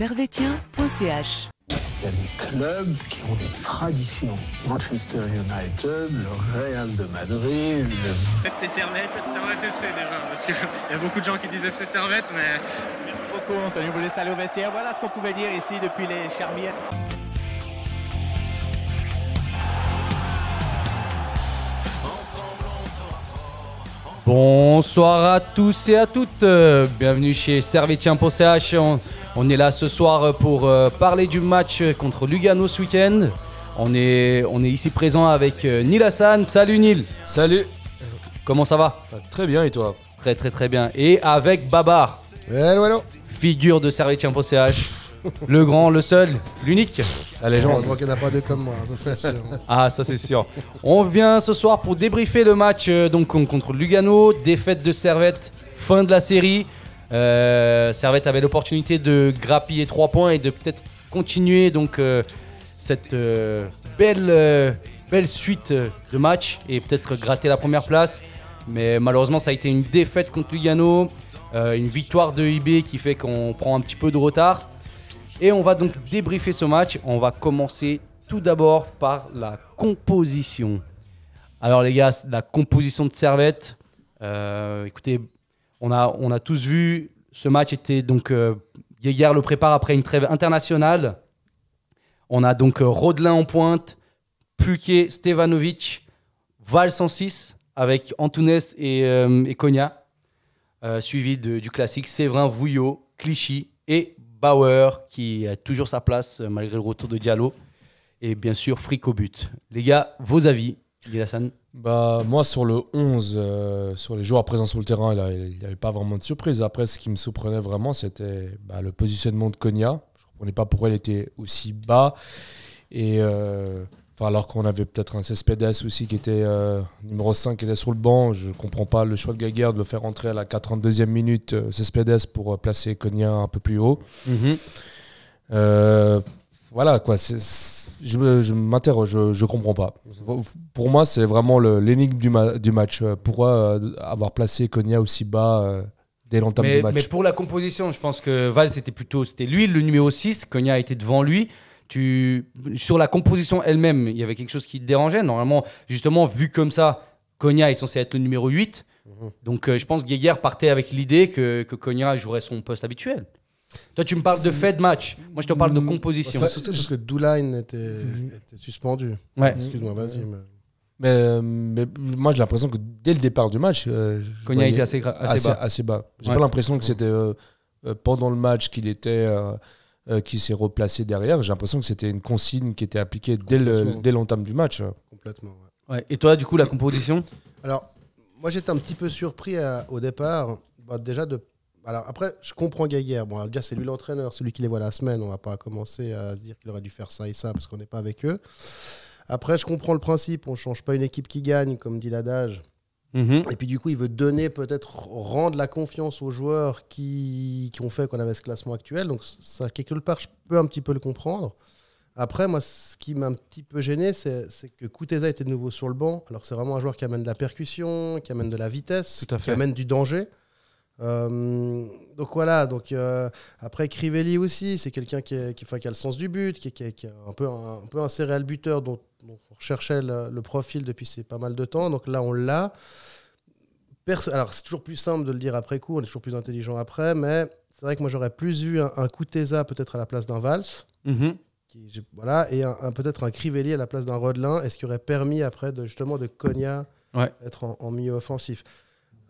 servetien.ch. Il y a des clubs qui ont des traditions. Manchester United, le Real de Madrid, le... FC Servette, Servette FC déjà, parce qu'il y a beaucoup de gens qui disent FC Servette, mais Merci beaucoup, Anthony. Vous laisse aller au vestiaire. Voilà ce qu'on pouvait dire ici depuis les Charmières. Bonsoir à tous et à toutes. Euh, Bienvenue chez Servetien.ch. On, est là ce soir pour euh, parler du match contre Lugano ce week-end. On est, on est ici présent avec euh, Neil Hassan. Salut Neil. Salut Comment ça va? Très bien et toi? Très très très bien. Et avec Babar, Hello, hello. figure de Servetien.ch. le grand, le seul, l'unique. La légende. Heureusement qu'il n'y en a pas deux comme moi, ça c'est sûr. Ah, ça c'est sûr. On vient ce soir pour débriefer le match euh, donc con- contre Lugano, défaite de Servette, fin de la série. Euh, Servette avait l'opportunité de grappiller 3 points et de peut-être continuer donc euh, cette euh, belle, belle suite de matchs et peut-être gratter la première place. Mais malheureusement, ça a été une défaite contre Lugano, une victoire de IB qui fait qu'on prend un petit peu de retard. Et on va donc débriefer ce match. On va commencer tout d'abord par la composition. Alors les gars, la composition de Servette. écoutez, on a, on a tous vu, ce match était donc... Euh, le prépare après une trêve internationale. On a donc euh, Rodelin en pointe, Pluquet, Stevanovic, Val 106 avec Antunes et, euh, Konya, euh, suivi du classique Séverin, Vouillot, Clichy et Bauer qui a toujours sa place euh, malgré le retour de Diallo. Et bien sûr, Frick au but. Les gars, vos avis, Bah, moi, sur le 11, euh, sur les joueurs présents sur le terrain, il n'y avait pas vraiment de surprise. Après, ce qui me surprenait vraiment, c'était bah, le positionnement de Konya. Je ne comprenais pas pourquoi il était aussi bas. Et euh, alors qu'on avait peut-être un Cespedes aussi qui était euh, numéro 5 qui était sur le banc, je ne comprends pas le choix de Gaguerre de le faire entrer à la 42e minute, Cespedes, pour placer Konya un peu plus haut. Euh, voilà quoi, je, m'interroge, je, je comprends pas. Pour moi, c'est vraiment l'énigme du, ma- du match. Euh, Pourquoi euh, avoir placé Konya aussi bas euh, dès l'entame du match? mais pour la composition, je pense que Val, c'était plutôt c'était lui le numéro 6, Konya était devant lui. Tu, sur la composition elle-même, il y avait quelque chose qui te dérangeait? Normalement, justement, vu comme ça, Konya est censé être le numéro 8. Donc euh, je pense que Geiger partait avec l'idée que, que Konya jouerait son poste habituel. Toi, tu me parles de fait de match. Moi, je te parle de composition. C'est surtout parce que Doulain était, était suspendu. Ouais. Excuse-moi, vas-y. mais- mais, euh, mais moi, j'ai l'impression que dès le départ du match, euh, était assez, gra- assez assez, bas. assez bas. J'ai Ouais. pas l'impression que c'était euh, euh, pendant le match qu'il était. euh, euh, qui s'est replacé derrière. J'ai l'impression que c'était une consigne qui était appliquée dès le- l'entame du match. Complètement. ouais. Ouais. Et toi, du coup, la composition? Alors, moi j'étais un petit peu surpris à- au départ. Bah, déjà de. Alors après, je comprends Gaguerre. Bon, déjà, c'est lui l'entraîneur, c'est lui qui les voit la semaine. On va pas commencer à se dire qu'il aurait dû faire ça et ça parce qu'on n'est pas avec eux. Après, je comprends le principe. On change pas une équipe qui gagne, comme dit l'adage. Mhm. Et puis du coup, il veut donner, peut-être rendre la confiance aux joueurs qui, qui ont fait qu'on avait ce classement actuel. Donc ça, quelque part, je peux un petit peu le comprendre. Après, moi, ce qui m'a un petit peu gêné, c'est que Kuteza était de nouveau sur le banc. Alors c'est vraiment un joueur qui amène de la percussion, qui amène de la vitesse, Tout à qui amène du danger. Euh, donc voilà, donc euh, après Crivelli aussi, c'est quelqu'un qui, qui, qui a le sens du but, qui, est- qui est- un peu un, un peu un céréal buteur dont, dont on recherchait le, le profil depuis c'est pas mal de temps. Donc là, on l'a. Alors c'est toujours plus simple de le dire après coup, on est toujours plus intelligent après, mais c'est vrai que moi j'aurais plus vu un, un Kuteza peut-être à la place d'un Valls, Mhm. qui, voilà, et un, un- peut-être un Crivelli à la place d'un Rodelin, et ce qui aurait permis après de, justement de Konya Ouais. être en, en milieu offensif.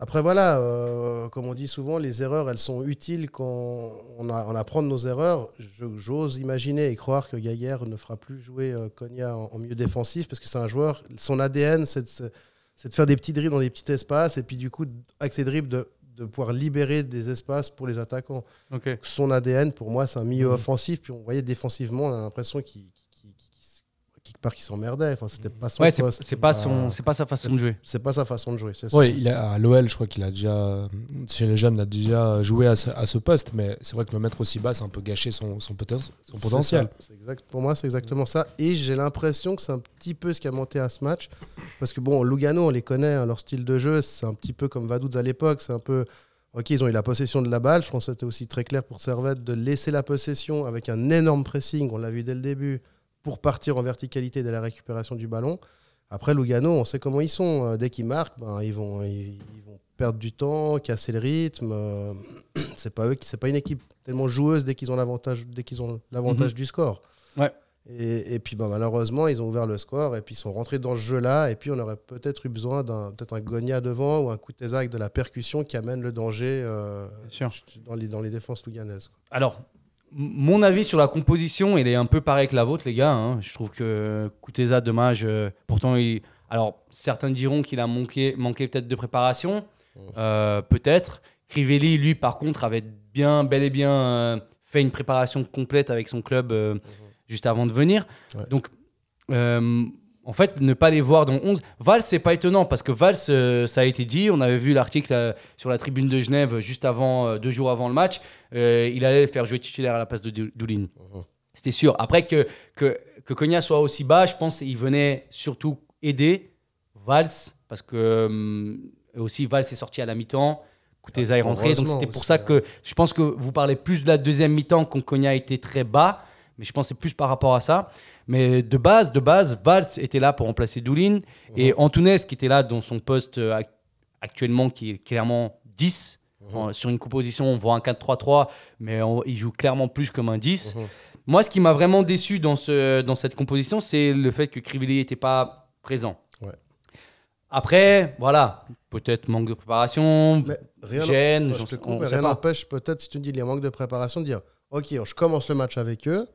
Après voilà, euh, comme on dit souvent, les erreurs elles sont utiles quand on, a, on apprend de nos erreurs. J'ose imaginer et croire que Gaguerre ne fera plus jouer euh, Konya en, en milieu défensif parce que c'est un joueur, son ADN c'est de, faire des petits dribbles dans des petits espaces et puis du coup avec ces dribbles de, de pouvoir libérer des espaces pour les attaquants son ADN, pour moi, c'est un milieu Mhm. offensif. Puis on voyait défensivement, on a l'impression qu'il- quelque part, qu'il s'emmerdait. Enfin, c'était pas son Ouais, c'est poste. c'est pas, son, c'est pas sa façon de jouer. c'est pas sa façon de jouer. C'est il a, à l'OL, je crois qu'il a déjà, chez les jeunes, il a déjà joué à ce, à ce poste, mais c'est vrai que le mettre aussi bas, c'est un peu gâcher son, son, poten- son C'est potentiel. C'est exact, pour moi, c'est exactement ça. Et j'ai l'impression que c'est un petit peu ce qui a monté à ce match. Parce que bon, Lugano, on les connaît, hein, leur style de jeu, c'est un petit peu comme Vaduz à l'époque. C'est un peu Ok, ils ont eu la possession de la balle. Je pense que c'était aussi très clair pour Servette de laisser la possession avec un énorme pressing, on l'a vu dès le début, pour partir en verticalité dès la récupération du ballon. Après, Lugano, on sait comment ils sont. Euh, Dès qu'ils marquent, ben, ils, vont, ils, ils vont perdre du temps, casser le rythme. Euh, c'est pas eux pas une équipe tellement joueuse dès qu'ils ont l'avantage, ont l'avantage Mhm. du score. Ouais. Et, et puis ben, malheureusement, ils ont ouvert le score et puis ils sont rentrés dans ce jeu-là. Et puis on aurait peut-être eu besoin d'un peut-être un Gonia devant ou un coup de Tézac de la percussion qui amène le danger euh, dans, les, dans les défenses luganaises. quoi. Alors, mon avis sur la composition, il est un peu pareil que la vôtre, les gars. hein. Je trouve que Kuteza, dommage. euh, pourtant, il... alors certains diront qu'il a manqué, manqué peut-être de préparation, euh, peut-être. Crivelli, lui, par contre, avait bien, bel et bien euh, fait une préparation complète avec son club euh, juste avant de venir. Ouais. Donc, en fait, ne pas les voir dans 11. Valls, c'est pas étonnant parce que Valls, euh, ça a été dit. On avait vu l'article euh, sur la tribune de Genève juste avant, euh, deux jours avant le match. Il allait faire jouer titulaire à la place de Dou- Doulin. C'était sûr. Après que, que, que Cogna soit aussi bas, je pense qu'il venait surtout aider Valls parce que aussi Valls est sorti à la mi-temps. Kuteza est rentré. Donc c'était pour ça hein. que je pense que vous parlez plus de la deuxième mi-temps quand Cogna était très bas. Mais je pense que c'est plus par rapport à ça. Mais de base, de base, Valls était là pour remplacer Doulin. Et Antunes, qui était là dans son poste euh, ac- actuellement, qui est clairement 10. En- sur une composition, on voit un 4-3-3, mais on- il joue clairement plus comme un 10. Mhm. Moi, ce qui m'a vraiment déçu dans, ce, dans cette composition, c'est le fait que Crivelli n'était pas présent. Ouais. Après, voilà, peut-être manque de préparation. Mais rien Gêne, enfin, je te sais- coupe, mais rien n'empêche peut-être si tu dis qu'il y a un manque de préparation de dire ok je commence le match avec eux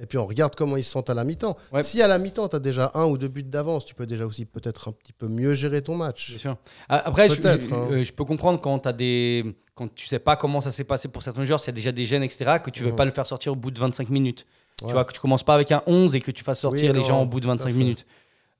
et puis on regarde comment ils se sentent à la mi-temps. Ouais. Si à la mi-temps tu as déjà un ou deux buts d'avance, tu peux déjà aussi peut-être un petit peu mieux gérer ton match. Bien sûr. Après, je, Peut-être, je- hein. euh, je peux comprendre quand, as des, quand tu sais pas comment ça s'est passé pour certains joueurs, s'il y a déjà des gènes, etc., que tu veux Mhm. pas le faire sortir au bout de 25 minutes. Ouais. Tu vois, que tu commences pas avec un 11 et que tu fasses sortir Oui, les gens au bout de tout à 25 fait. minutes.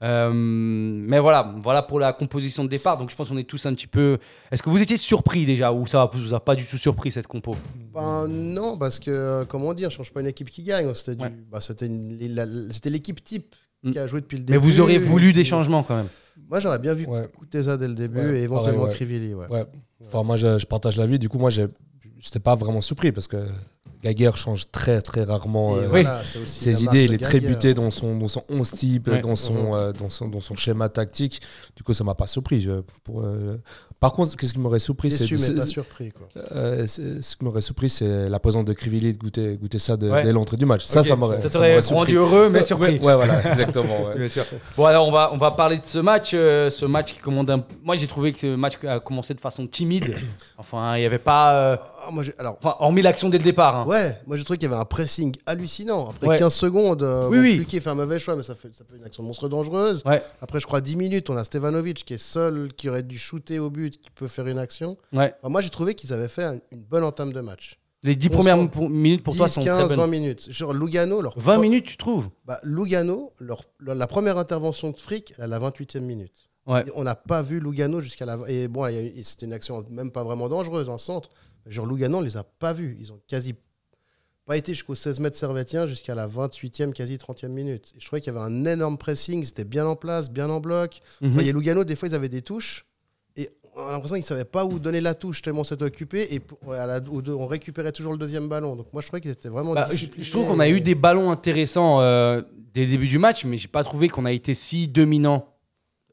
Euh, mais voilà, voilà pour la composition de départ. Donc je pense qu'on est tous un petit peu. Est-ce que vous étiez surpris déjà ou ça vous a pas du tout surpris cette compo? Ben, non, parce que, euh, comment dire, je change pas une équipe qui gagne. C'était du- Ouais. bah, c'était une- la- c'était l'équipe type Mm. qui a joué depuis le Mais début. vous auriez voulu des changements quand même. Moi, j'aurais bien vu Ouais. Dès le début Ouais, et éventuellement pareil, ouais. Crivelli. Ouais. Ouais. Enfin, moi, je, je partage l'avis. Du coup, moi, j'ai- j'étais pas vraiment surpris parce que Gaguerre change très, très rarement. Euh, voilà, ses idées, il est très buté dans son, dans son 11 type, Ouais. dans, son, Mhm. euh, dans, son, dans son schéma tactique. Du coup, ça m'a pas surpris. Je- pour, euh, Par contre, qu'est-ce qui m'aurait surpris c'est, surpris. Quoi. euh, ce qui m'aurait surpris, c'est la présence de Crivelli de goûter, goûter ça de- Ouais. dès l'entrée du match. Ça, Ok. ça m'aurait Ça m'aurait rendu heureux, mais surpris. Ouais, ouais, voilà, exactement. Bon, alors on va, on va parler de ce match. ce match qui commande un. Moi, j'ai trouvé que le match a commencé de façon timide. Enfin, il n'y avait pas. Ah, moi, alors, Enfin, hormis l'action dès le départ. hein. Ouais, moi j'ai trouvé qu'il y avait un pressing hallucinant. Après Ouais. 15 secondes, euh, Oui, bon, oui. Fait un mauvais choix, mais ça fait, ça peut être une action monstre dangereuse. Ouais. Après, je crois 10 minutes, on a Stevanovic qui est seul, qui aurait dû shooter au but, qui peut faire une action. Ouais. Enfin, moi j'ai trouvé qu'ils avaient fait un- une bonne entame de match. Les 10 On premières pour- minutes pour 10, toi sont 15, très 20 bonnes. minutes. Genre Lugano, leur 20 pro- minutes, tu trouves? Bah, Lugano, leur, leur- la première intervention de Frick, à la 28e minute. Ouais. On n'a pas vu Lugano jusqu'à la. Et bon, c'était une action même pas vraiment dangereuse, un centre. Genre Lugano, on les a pas vus. Ils ont quasi pas été jusqu'au 16 mètres servétien jusqu'à la 28e, quasi 30e minute. Et je trouvais qu'il y avait un énorme pressing, c'était bien en place, bien en bloc. Mhm. Vous voyez, Lugano, des fois, ils avaient des touches. Et on a l'impression qu'ils ne savaient pas où donner la touche tellement c'était occupé. Et à la- on récupérait toujours le deuxième ballon. Donc moi, je trouvais qu'ils étaient vraiment. Bah, je, trouve qu'on a eu des ballons intéressants euh, dès le début du match, mais j'ai pas trouvé qu'on a été si dominant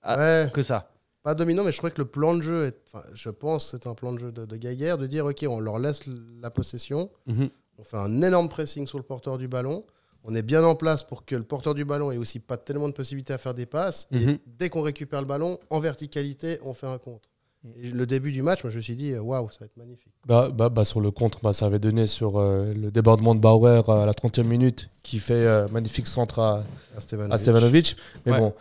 Ah. Ouais. que ça. pas dominant, mais je trouvais que le plan de jeu, est- enfin, je pense que c'est un plan de jeu de, de de dire, OK, on leur laisse la possession, Mhm. On fait un énorme pressing sur le porteur du ballon, on est bien en place pour que le porteur du ballon ait aussi pas tellement de possibilités à faire des passes, Mhm. et dès qu'on récupère le ballon, en verticalité, on fait un contre. Et le début du match, moi, je me suis dit, waouh, ça va être magnifique. Bah, bah, bah, sur le contre, bah, ça avait donné sur euh, le débordement de Bauer à la 30e minute qui fait euh, magnifique centre à, À Stevanovic. à Stevanovic. Mais Ouais. bon,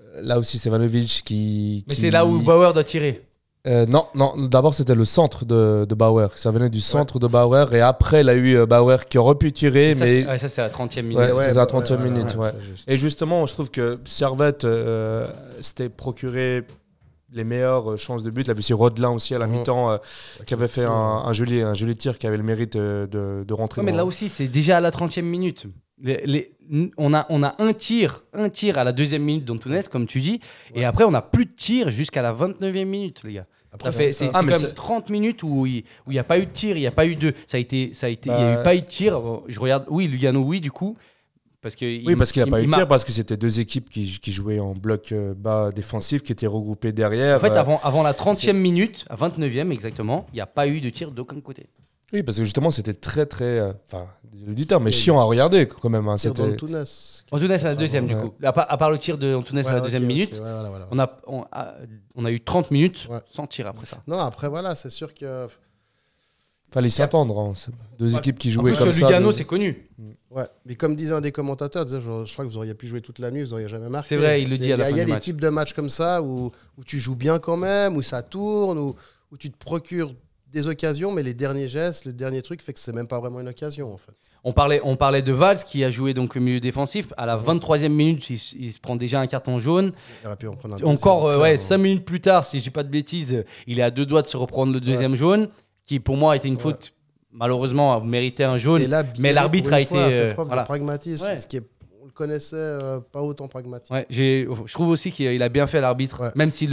euh, là aussi, Stevanovic qui. Mais c'est là où Bauer doit tirer. Euh, non, non d'abord c'était le centre de, de Bauer. Ça venait du centre de Bauer et après il a eu euh, Bauer qui aurait pu tirer, ça, mais. ouais, ça, c'est à la 30e minute. Ouais, c'est ça, 30e ouais, minute, ouais, ouais. c'est juste. Et justement, je trouve que Servette euh, s'était procuré les meilleures chances de but. Là, c'est Rodelin aussi à la Mhm. mi-temps euh, qui avait fait un, Aussi, un joli, un joli tir qui avait le mérite de, de rentrer. Mais là aussi, c'est déjà à la 30e minute. Les- les- on, a, on a un tir, un tir à la deuxième minute d'Antunes, comme tu dis, et après on n'a plus de tir jusqu'à la 29e minute, les gars. Après, Ça fait, c'est. Ah, c'est quand même c'est- 30 minutes où il n'y a pas eu de tir, il n'y a pas eu de. Ça a été, ça a été, il n'y a Bah- eu pas eu de tir. Je regarde, oui, Lugano, oui, du coup. Parce que Oui, parce qu'il n'a pas eu de tir, parce que c'était deux équipes qui, qui jouaient en bloc euh, bas défensif, qui étaient regroupées derrière. En fait, Euh, avant, avant la 30e minute, à 29e exactement, il n'y a pas eu de tir d'aucun côté. Oui, parce que justement, c'était très, très. euh, Enfin, désolé du terme, mais chiant à regarder quand même. hein, C'était. Antunes à la deuxième, du ouais. coup. À part, à part le tir de Antunes à la deuxième minute, ouais, voilà, voilà. on, a, on, a, on a eu 30 minutes Ouais. sans tir après ça. Non, après, voilà, c'est sûr que. Fallait s'y attendre. hein, Deux Ouais. équipes qui En jouaient plus, comme le ça. Lugano, de- c'est connu. Ouais, mais comme disait un des commentateurs, disait, je, je crois que vous auriez pu jouer toute la nuit, vous auriez jamais marqué. C'est vrai, il le dit à la y a- fin Il y a des match. types de matchs comme ça où, où tu joues bien quand même, où ça tourne, où, où tu te procures des occasions, mais les derniers gestes, le dernier truc fait que c'est même pas vraiment une occasion en fait. On parlait, on parlait de Valls qui a joué donc au milieu défensif. À la 23e minute, il, se prend déjà un carton jaune. Il aurait pu en prendre un Encore, euh, ouais, clairement. 5 minutes plus tard, si je dis pas de bêtises, il est à deux doigts de se reprendre le deuxième jaune, qui pour moi était une Ouais. faute, malheureusement, méritait un jaune. Là, mais l'arbitre a fois, été, fait euh, preuve voilà. de pragmatisme, Ouais. ce qui est, on le connaissait euh, pas autant pragmatique. Je trouve aussi qu'il a bien fait l'arbitre, même si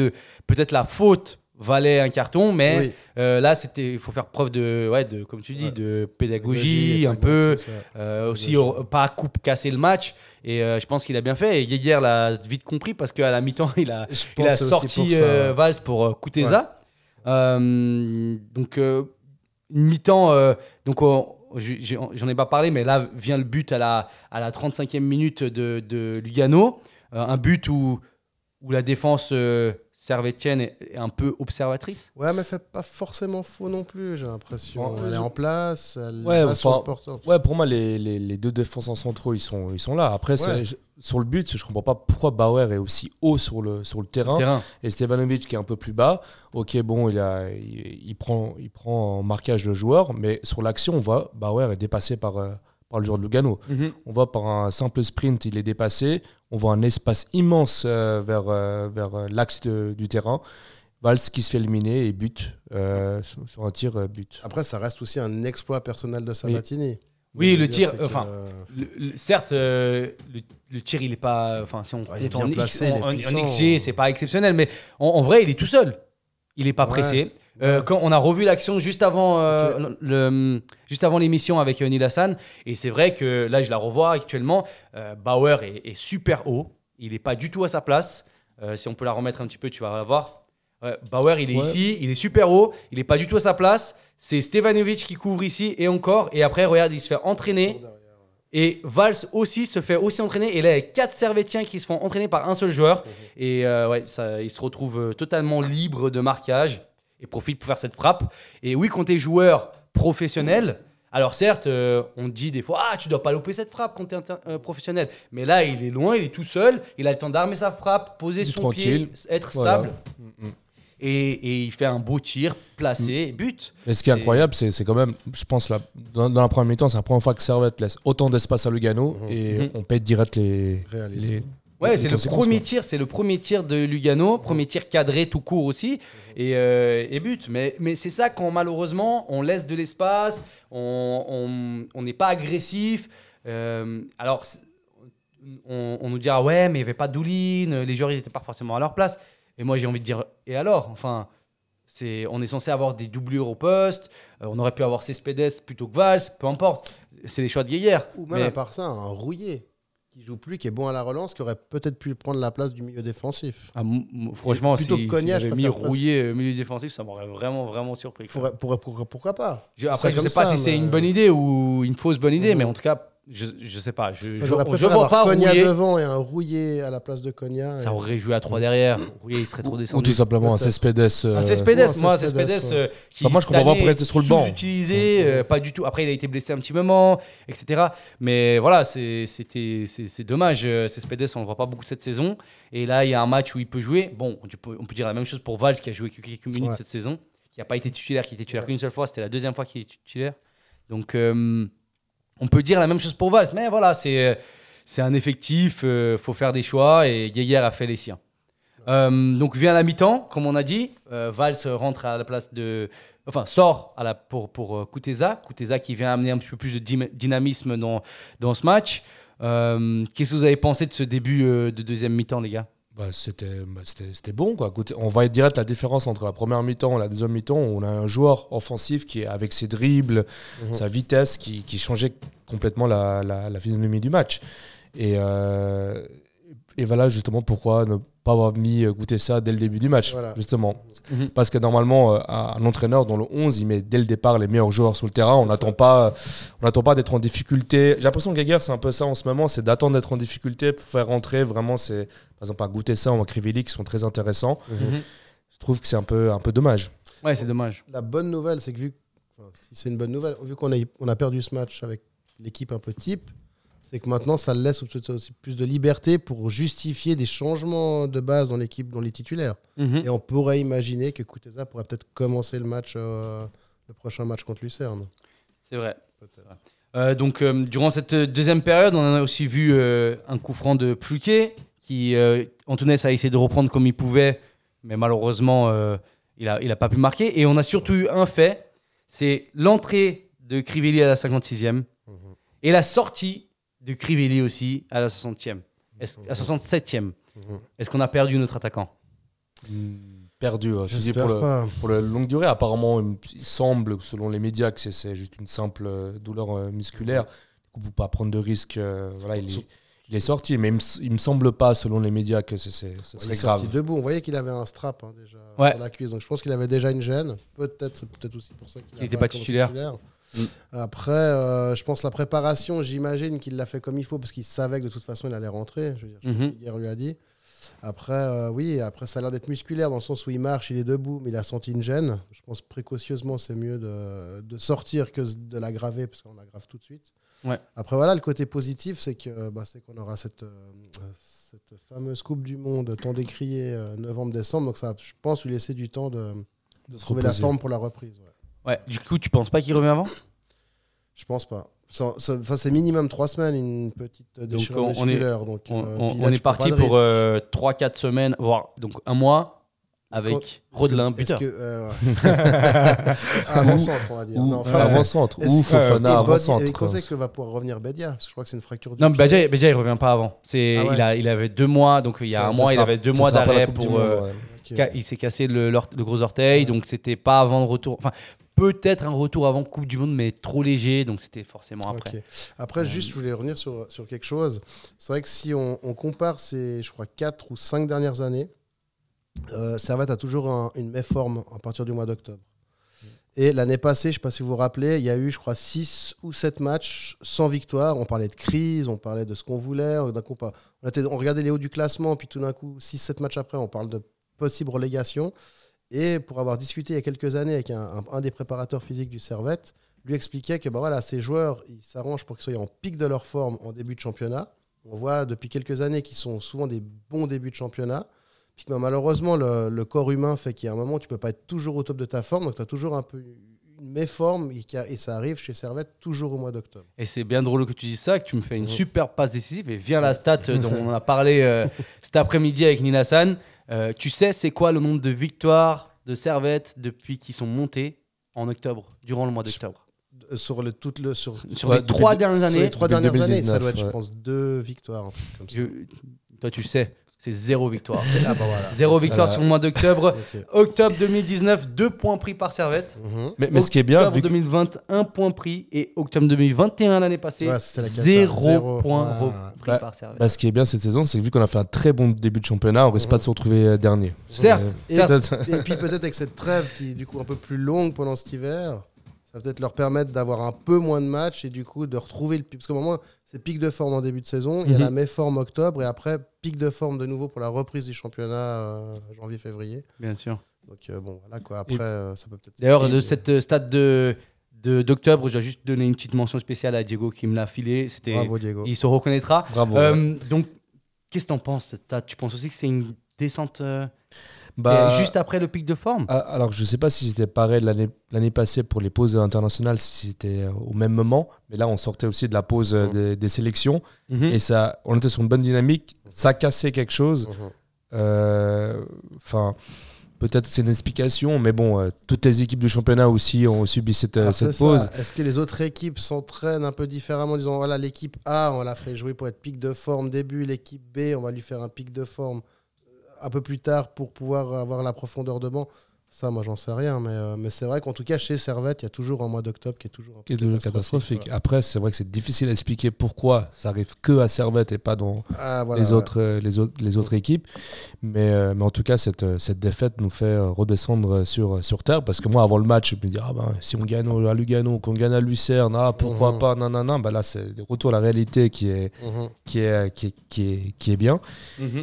peut-être la faute valait un carton, mais Oui. euh, là c'était, il faut faire preuve de, ouais, de, comme tu dis, Ouais. de pédagogie, un peu, euh, aussi au- pas coupe casser le match. Et euh, je pense qu'il a bien fait. Et Geiger l'a vite compris parce qu'à la mi-temps, il a, il a sorti ça. Valls pour Kuteza. Donc, mi-temps. donc, j'en ai pas parlé, mais là vient le but à la, à la 35e minute de, de Lugano. Un but où, où la défense servétienne est, est un peu observatrice? Ouais, mais fait pas forcément faux non plus, j'ai l'impression. Elle est en place, elle Ouais, va sur enfin, le porteur. Ouais, pour moi, les, les, les deux défenseurs centraux, ils sont, ils sont là. Après, c'est- Ouais. je- sur le but, je comprends pas pourquoi Bauer est aussi haut sur le, sur le terrain Terrain. et Stevanovic qui est un peu plus bas. Ok, bon, il, a, il, il prend, il prend en marquage le joueur, mais sur l'action, on voit Bauer est dépassé par, euh, par le joueur de Lugano. Mhm. On voit par un simple sprint, il est dépassé. On voit un espace immense euh, vers, euh, vers euh, l'axe du terrain. Valls qui se fait éliminer et but euh, sur, un tir euh, but. Après, ça reste aussi un exploit personnel de Sabatini. Oui, le tir, enfin, euh, Le- le- certes, euh, le, le tir, il est pas. Enfin, si on Ouais, est compte en, placé, en- en puissant. XG, c'est pas exceptionnel, mais en, en vrai, il est tout seul. Il est pas Ouais. pressé. Euh, quand on a revu l'action juste avant euh, le, juste avant l'émission avec euh, Neil Hassan, et c'est vrai que là, je la revois actuellement. euh, Bauer est, est super haut. Il est pas du tout à sa place. Si on peut la remettre un petit peu, tu vas la voir. Ouais, Bauer, il est Ouais. ici, il est super haut. Il est pas du tout à sa place. C'est Stevanovic qui couvre ici et encore. Et après, regarde, il se fait entraîner. Et Valls aussi se fait aussi entraîner. Et là, il y a quatre Servétiens qui se font entraîner par un seul joueur. Et euh, ouais, ça, il se retrouve totalement libre de marquage et profite pour faire cette frappe. Et oui, quand tu es joueur professionnel, alors certes, euh, on dit des fois, ah, tu dois pas louper cette frappe quand tu es professionnel. Mais là, il est loin, il est tout seul. Il a le temps d'armer sa frappe, poser son tranquille. pied, être Voilà. stable. Et, et il fait un beau tir, placé, et but. Et ce qui est C'est- incroyable, c'est quand même, je pense, là, dans, dans la première mi-temps, c'est la première fois que Servette laisse autant d'espace à Lugano Mhm. et Mhm. on paye direct les- Ouais, c'est le premier quoi. tir, c'est le premier tir de Lugano, premier tir cadré tout court aussi, et, euh, et but. Mais, mais c'est ça quand malheureusement on laisse de l'espace, on n'est pas agressif. Euh, alors on, on nous dira ouais, mais il n'y avait pas d'Ouline, les joueurs ils n'étaient pas forcément à leur place. Et moi j'ai envie de dire et alors? Enfin, c'est on est censé avoir des doublures au poste, euh, on aurait pu avoir Cespedes plutôt que Valls, peu importe. C'est les choix de Guéguerre. Ou même Mais- à part ça, un rouillé qui joue plus, qui est bon à la relance, qui aurait peut-être pu prendre la place du milieu défensif. Ah, franchement, Plutôt si, Cognac, si mis rouillé euh, milieu défensif, ça m'aurait vraiment, vraiment surpris. Faudrait- pourrait- pourquoi, pourquoi pas Je- après, je sais comme pas si c'est une bonne idée ou une fausse bonne idée, Mhm. mais en tout cas, je, je sais pas. Je, je, vois pas Cognac rouillé. devant et un rouillé à la place de Cognac. Ça et- aurait joué à 3 derrière. Rouillé, il serait trop Ou descendu. tout simplement un. Cespedes. euh, Un Cespedes, Ouais, un moi, Cespedes, ouais. euh, qui Bah, moi, je comprends pas pourquoi il était sur le banc. Sous-utilisé, euh, pas du tout. Après, il a été blessé un petit moment, etc. Mais voilà, c'est- c'était, c'est c'est dommage. Cespedes, on ne le voit pas beaucoup cette saison. Et là, il y a un match où il peut jouer. Bon, on peut, on peut dire la même chose pour Valls, qui a joué que quelques minutes Ouais. cette saison, qui n'a pas été titulaire, qui était titulaire qu'une seule fois. C'était la deuxième fois qu'il est titulaire. Donc, euh, on peut dire la même chose pour Valls. Mais voilà, c'est, c'est un effectif, il faut faire des choix. Et Guéguer a fait les siens. Euh, donc vient la mi-temps, comme on a dit. Euh, Valls rentre à la place de. Enfin, sort à la, pour, pour euh, Kuteza. Kuteza qui vient amener un petit peu plus de dy- dynamisme dans, dans ce match. Euh, Qu'est-ce que vous avez pensé de ce début euh, de deuxième mi-temps, les gars? Bah, c'était bah, c'était- c'était bon. Quoi. On voit direct la différence entre la première mi-temps et la deuxième mi-temps. On a un joueur offensif qui, est avec ses dribbles, Mhm. sa vitesse, qui, qui changeait complètement la, la, la physionomie du match. Et, euh, et voilà justement pourquoi pas avoir mis euh, goûter ça dès le début du match. Voilà. Justement. Mhm. Parce que normalement, euh, un, entraîneur dans le 11, il met dès le départ les meilleurs joueurs sur le terrain. On n'attend pas, on pas d'être en difficulté. J'ai l'impression que Geiger, c'est un peu ça en ce moment, c'est d'attendre d'être en difficulté pour faire rentrer. Vraiment, c'est par exemple à goûter ça ou à Crivelli qui sont très intéressants. Mhm. Je trouve que c'est un peu, un peu dommage. Ouais, c'est dommage. La bonne nouvelle, c'est que vu, enfin, si c'est une bonne nouvelle, vu qu'on a, on a perdu ce match avec l'équipe un peu type, c'est que maintenant ça laisse aussi plus de liberté pour justifier des changements de base dans l'équipe, dans les titulaires. Mhm. Et on pourrait imaginer que Kuteza pourrait peut-être commencer le match, euh, le prochain match contre Lucerne. C'est vrai. Euh, donc, euh, durant cette deuxième période, on a aussi vu un coup franc de Pluquet, qui Antounès a essayé de reprendre comme il pouvait, mais malheureusement, il n'a il a pas pu marquer. Et on a surtout eu un fait, c'est l'entrée de Crivelli à la 56e et la sortie de Crivelli aussi à la 60e, Est-ce- à 67e. Mhm. Est-ce qu'on a perdu notre attaquant? Perdu. euh, je dis J'espère pour, le, pas. pour la longue durée, apparemment, il, semble, selon les médias, que c'est- juste une simple euh, douleur euh, musculaire. Du coup, pour pas prendre de risques, euh, voilà, il est, il est sorti. Mais il me, il me semble pas, selon les médias, que c'est- c'est- ce Il serait est sorti grave. debout. On voyait qu'il avait un strap hein, déjà Ouais. sur la cuisse. Donc je pense qu'il avait déjà une gêne. Peut-être, c'est peut-être aussi pour ça qu'il Qu'il a était pas titulaire. Mm. Après, euh, je pense la préparation, j'imagine qu'il l'a fait comme il faut parce qu'il savait que de toute façon il allait rentrer. Je veux dire, je Mhm. lui a dit. Après, euh, oui, après ça a l'air d'être musculaire dans le sens où il marche, il est debout, mais il a senti une gêne. Je pense précautionneusement c'est mieux de, de sortir que de l'aggraver parce qu'on l'aggrave tout de suite. Ouais. Après voilà, le côté positif, c'est que bah, c'est qu'on aura cette, euh, cette fameuse Coupe du Monde tant décriée euh, novembre-décembre. Donc ça, je pense, lui laisser du temps de, De trouver la forme pour la reprise. ouais. Ouais. Du coup, tu penses pas qu'il revient avant? Je pense pas. Enfin, c'est minimum trois semaines, une petite euh, Donc, déchirure on- on est- musculaire. Donc, On, euh, on- là, on est parti pour risque. 3-4 semaines, voire donc un mois avec Rodelin Est-ce buteur. que, euh, avant-centre, on va dire. Ou Non, enfin, avant-centre, est-ce ou que- Fofana Bodi- avant-centre. Et il conseille que va pouvoir revenir Bedia. parce que Je crois que c'est une fracture du Non, mais. Badja, Badja, il revient pas avant. C'est, Ah ouais. il, a, il avait deux mois, donc il y a Ça- un ça mois, il avait deux mois d'arrêt pour. Monde, euh, ouais. Il s'est cassé le gros orteil, donc c'était pas avant le retour. Enfin, peut-être un retour avant Coupe du Monde, mais trop léger, donc c'était forcément après. Ok. Après, juste, je voulais revenir sur, sur quelque chose. C'est vrai que si on, on compare ces, je crois, 4 ou 5 dernières années, euh, Servette a toujours un- une méforme à partir du mois d'octobre. Et l'année passée, je ne sais pas si vous vous rappelez, il y a eu, je crois, 6 ou 7 matchs sans victoire. On parlait de crise, on parlait de ce qu'on voulait. Coup, on, on était- on regardait les hauts du classement, puis tout d'un coup, 6-7 matchs après, on parle de possible relégation. Et pour avoir discuté il y a quelques années avec un, un- un des préparateurs physiques du Servette, lui expliquait que bah voilà, ces joueurs, ils s'arrangent pour qu'ils soient en pic de leur forme en début de championnat. On voit depuis quelques années qu'ils sont souvent des bons débuts de championnat. Puis que, bah, malheureusement, le, le corps humain fait qu'il y a un moment où tu peux pas être toujours au top de ta forme. Donc tu as toujours un peu une méforme et, ça arrive chez Servette toujours au mois d'octobre. Et c'est bien drôle que tu dises ça, que tu me fais une super passe décisive. Et viens la stat euh, dont on a parlé euh, cet après-midi avec Nina San. Euh, tu sais, c'est quoi le nombre de victoires de Servette depuis qu'ils sont montés en octobre, durant le mois d'octobre Sur, le, tout le, sur, Sur Ouais, les trois dernières sur les années, trois dernières années, ça 2019, doit être, je pense, deux victoires. un truc comme ça. je- toi tu sais, c'est zéro victoire. Ah bah voilà. zéro victoire Voilà. sur le mois d'octobre. Octobre 2019, deux points pris par Servette. Mhm. Mais, mais ce qui est bien, Octobre vu que- 2020, un point pris. Et octobre 2021, l'année passée, Ouais, zéro, Zéro. point pris Bah, par Servette. bah, ce qui est bien cette saison, c'est que vu qu'on a fait un très bon début de championnat, on risque pas de se retrouver euh, dernier. Certes, Euh, Et- certes. peut-être- Et puis peut-être avec cette trêve qui est du coup un peu plus longue pendant cet hiver, ça va peut-être leur permettre d'avoir un peu moins de matchs et du coup de retrouver le. Parce qu'au moment, c'est pic de forme en début de saison, il y a Mhm. la méforme octobre et après pic de forme de nouveau pour la reprise du championnat euh, janvier-février. Bien sûr. Donc euh, bon, voilà quoi. Après, euh, ça peut peut-être. D'ailleurs, de cette euh, stade de de- d'octobre, je dois juste donner une petite mention spéciale à Diego qui me l'a filé. C'était, Bravo Diego. il se reconnaîtra. Bravo. Euh, ouais. Donc, qu'est-ce que t'en penses cette stade? Tu penses aussi que c'est une descente euh, Bah, juste après le pic de forme ah, alors, je sais pas si c'était pareil l'année l'année passée pour les pauses internationales, si c'était euh, au même moment. Mais là, on sortait aussi de la pause euh, Mhm. des, des sélections. Mhm. Et ça, on était sur une bonne dynamique. Ça cassait quelque chose. Mhm. Euh, Enfin, peut-être c'est une explication, mais bon, euh, toutes les équipes du championnat aussi ont subi cette, Ah, cette c'est pause. Est-ce que les autres équipes s'entraînent un peu différemment en disant voilà l'équipe A on l'a fait jouer pour être pic de forme début, l'équipe B on va lui faire un pic de forme un peu plus tard pour pouvoir avoir la profondeur de banc ça moi j'en sais rien mais, euh, mais c'est vrai qu'en tout cas chez Servette il y a toujours un mois d'octobre qui est toujours un qui est toujours catastrophique. voilà. Après, c'est vrai que c'est difficile à expliquer pourquoi ça arrive que à Servette et pas dans Ah, voilà, les, ouais. autres, euh, les, autres, les autres équipes. Mais, euh, mais en tout cas, cette, cette défaite nous fait redescendre sur, sur terre. Parce que moi, avant le match, je me dis, ah ben, si on gagne à Lugano, qu'on gagne à Lucerne, ah, pourquoi Mhm. pas, non, non, non. Ben là, c'est le retour à la réalité qui est, qui est, qui est, qui est, qui est bien.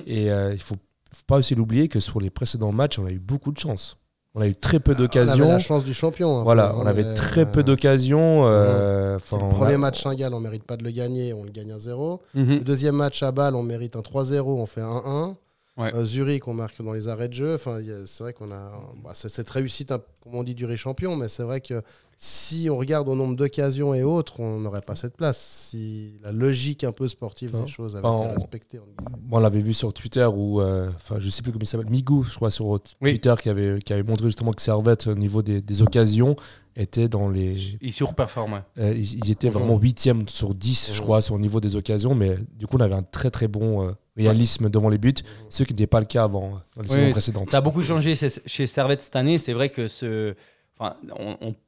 Et euh, il faut, faut pas aussi l'oublier que sur les précédents matchs, on a eu beaucoup de chance. On a eu très peu on avait d'occasions. la chance du champion un Voilà, on hein, avait très peu euh, d'occasions. euh, le premier a- match Shingal on mérite pas de le gagner on le gagne 1-0 Mhm. Le deuxième match à Bâle, on mérite un 3-0, on fait un 1-1. Ouais. Euh, Zurich, on marque dans les arrêts de jeu. Enfin, c'est vrai qu'on a bah, cette réussite, hein, comme on dit, durée champion. Mais c'est vrai que si on regarde au nombre d'occasions et autres, on n'aurait pas cette place. Si la logique un peu sportive des choses avait enfin, été on- respectée. guillemets. Moi, on l'avait vu sur Twitter où, euh, enfin, je sais plus comment il s'appelle, Migou, je crois, sur Oui. Twitter, qui avait, qui avait montré justement que Servette, au niveau des, des occasions, était dans les. Il surperforme. euh, ils, ils étaient vraiment 8 sur 10, je crois, sur le niveau des occasions, mais du coup, on avait un très très bon euh, réalisme devant les buts, ce qui n'était pas le cas avant, euh, dans les Oui, saisons précédentes. Ça a beaucoup changé chez, chez Servette cette année. C'est vrai que ce, enfin,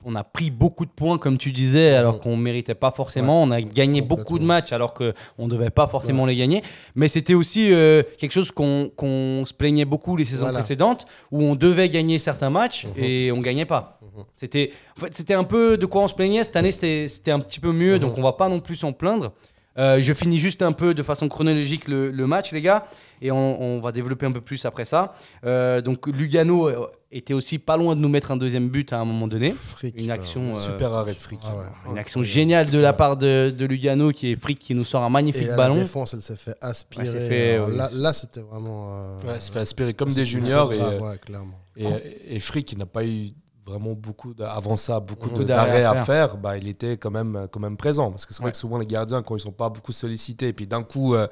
on, a pris beaucoup de points, comme tu disais, alors qu'on ne méritait pas forcément. on a gagné beaucoup de matchs alors qu'on ne devait pas forcément les gagner. Mais c'était aussi euh, quelque chose qu'on se plaignait beaucoup les saisons Voilà. précédentes, où on devait gagner certains matchs Mhm. et on ne gagnait pas. Mhm. C'était en fait, c'était un peu de quoi on se plaignait. Cette année, c'était un petit peu mieux, Mhm. donc on va pas non plus s'en plaindre. Euh, je finis juste un peu de façon chronologique le, le match, les gars, et on, on va développer un peu plus après ça. Euh, donc Lugano était aussi pas loin de nous mettre un deuxième but à un moment donné. Fric, Une action, euh, Super arrêt de fric. Ah ouais. une action géniale de la part de, de Lugano qui est fric qui nous sort un Et magnifique là, ballon. la défense, elle s'est fait aspirer. Ouais, fait, là, là, c'était vraiment. euh, Ouais, se fait aspirer comme des juniors et, ouais, clairement. et, et Frick, qui n'a pas eu vraiment beaucoup avant ça beaucoup de- d'arrêts à à faire, bah, il était quand même, quand même présent. Parce que c'est vrai Ouais. que souvent les gardiens, quand ils sont pas beaucoup sollicités, et puis d'un coup, euh,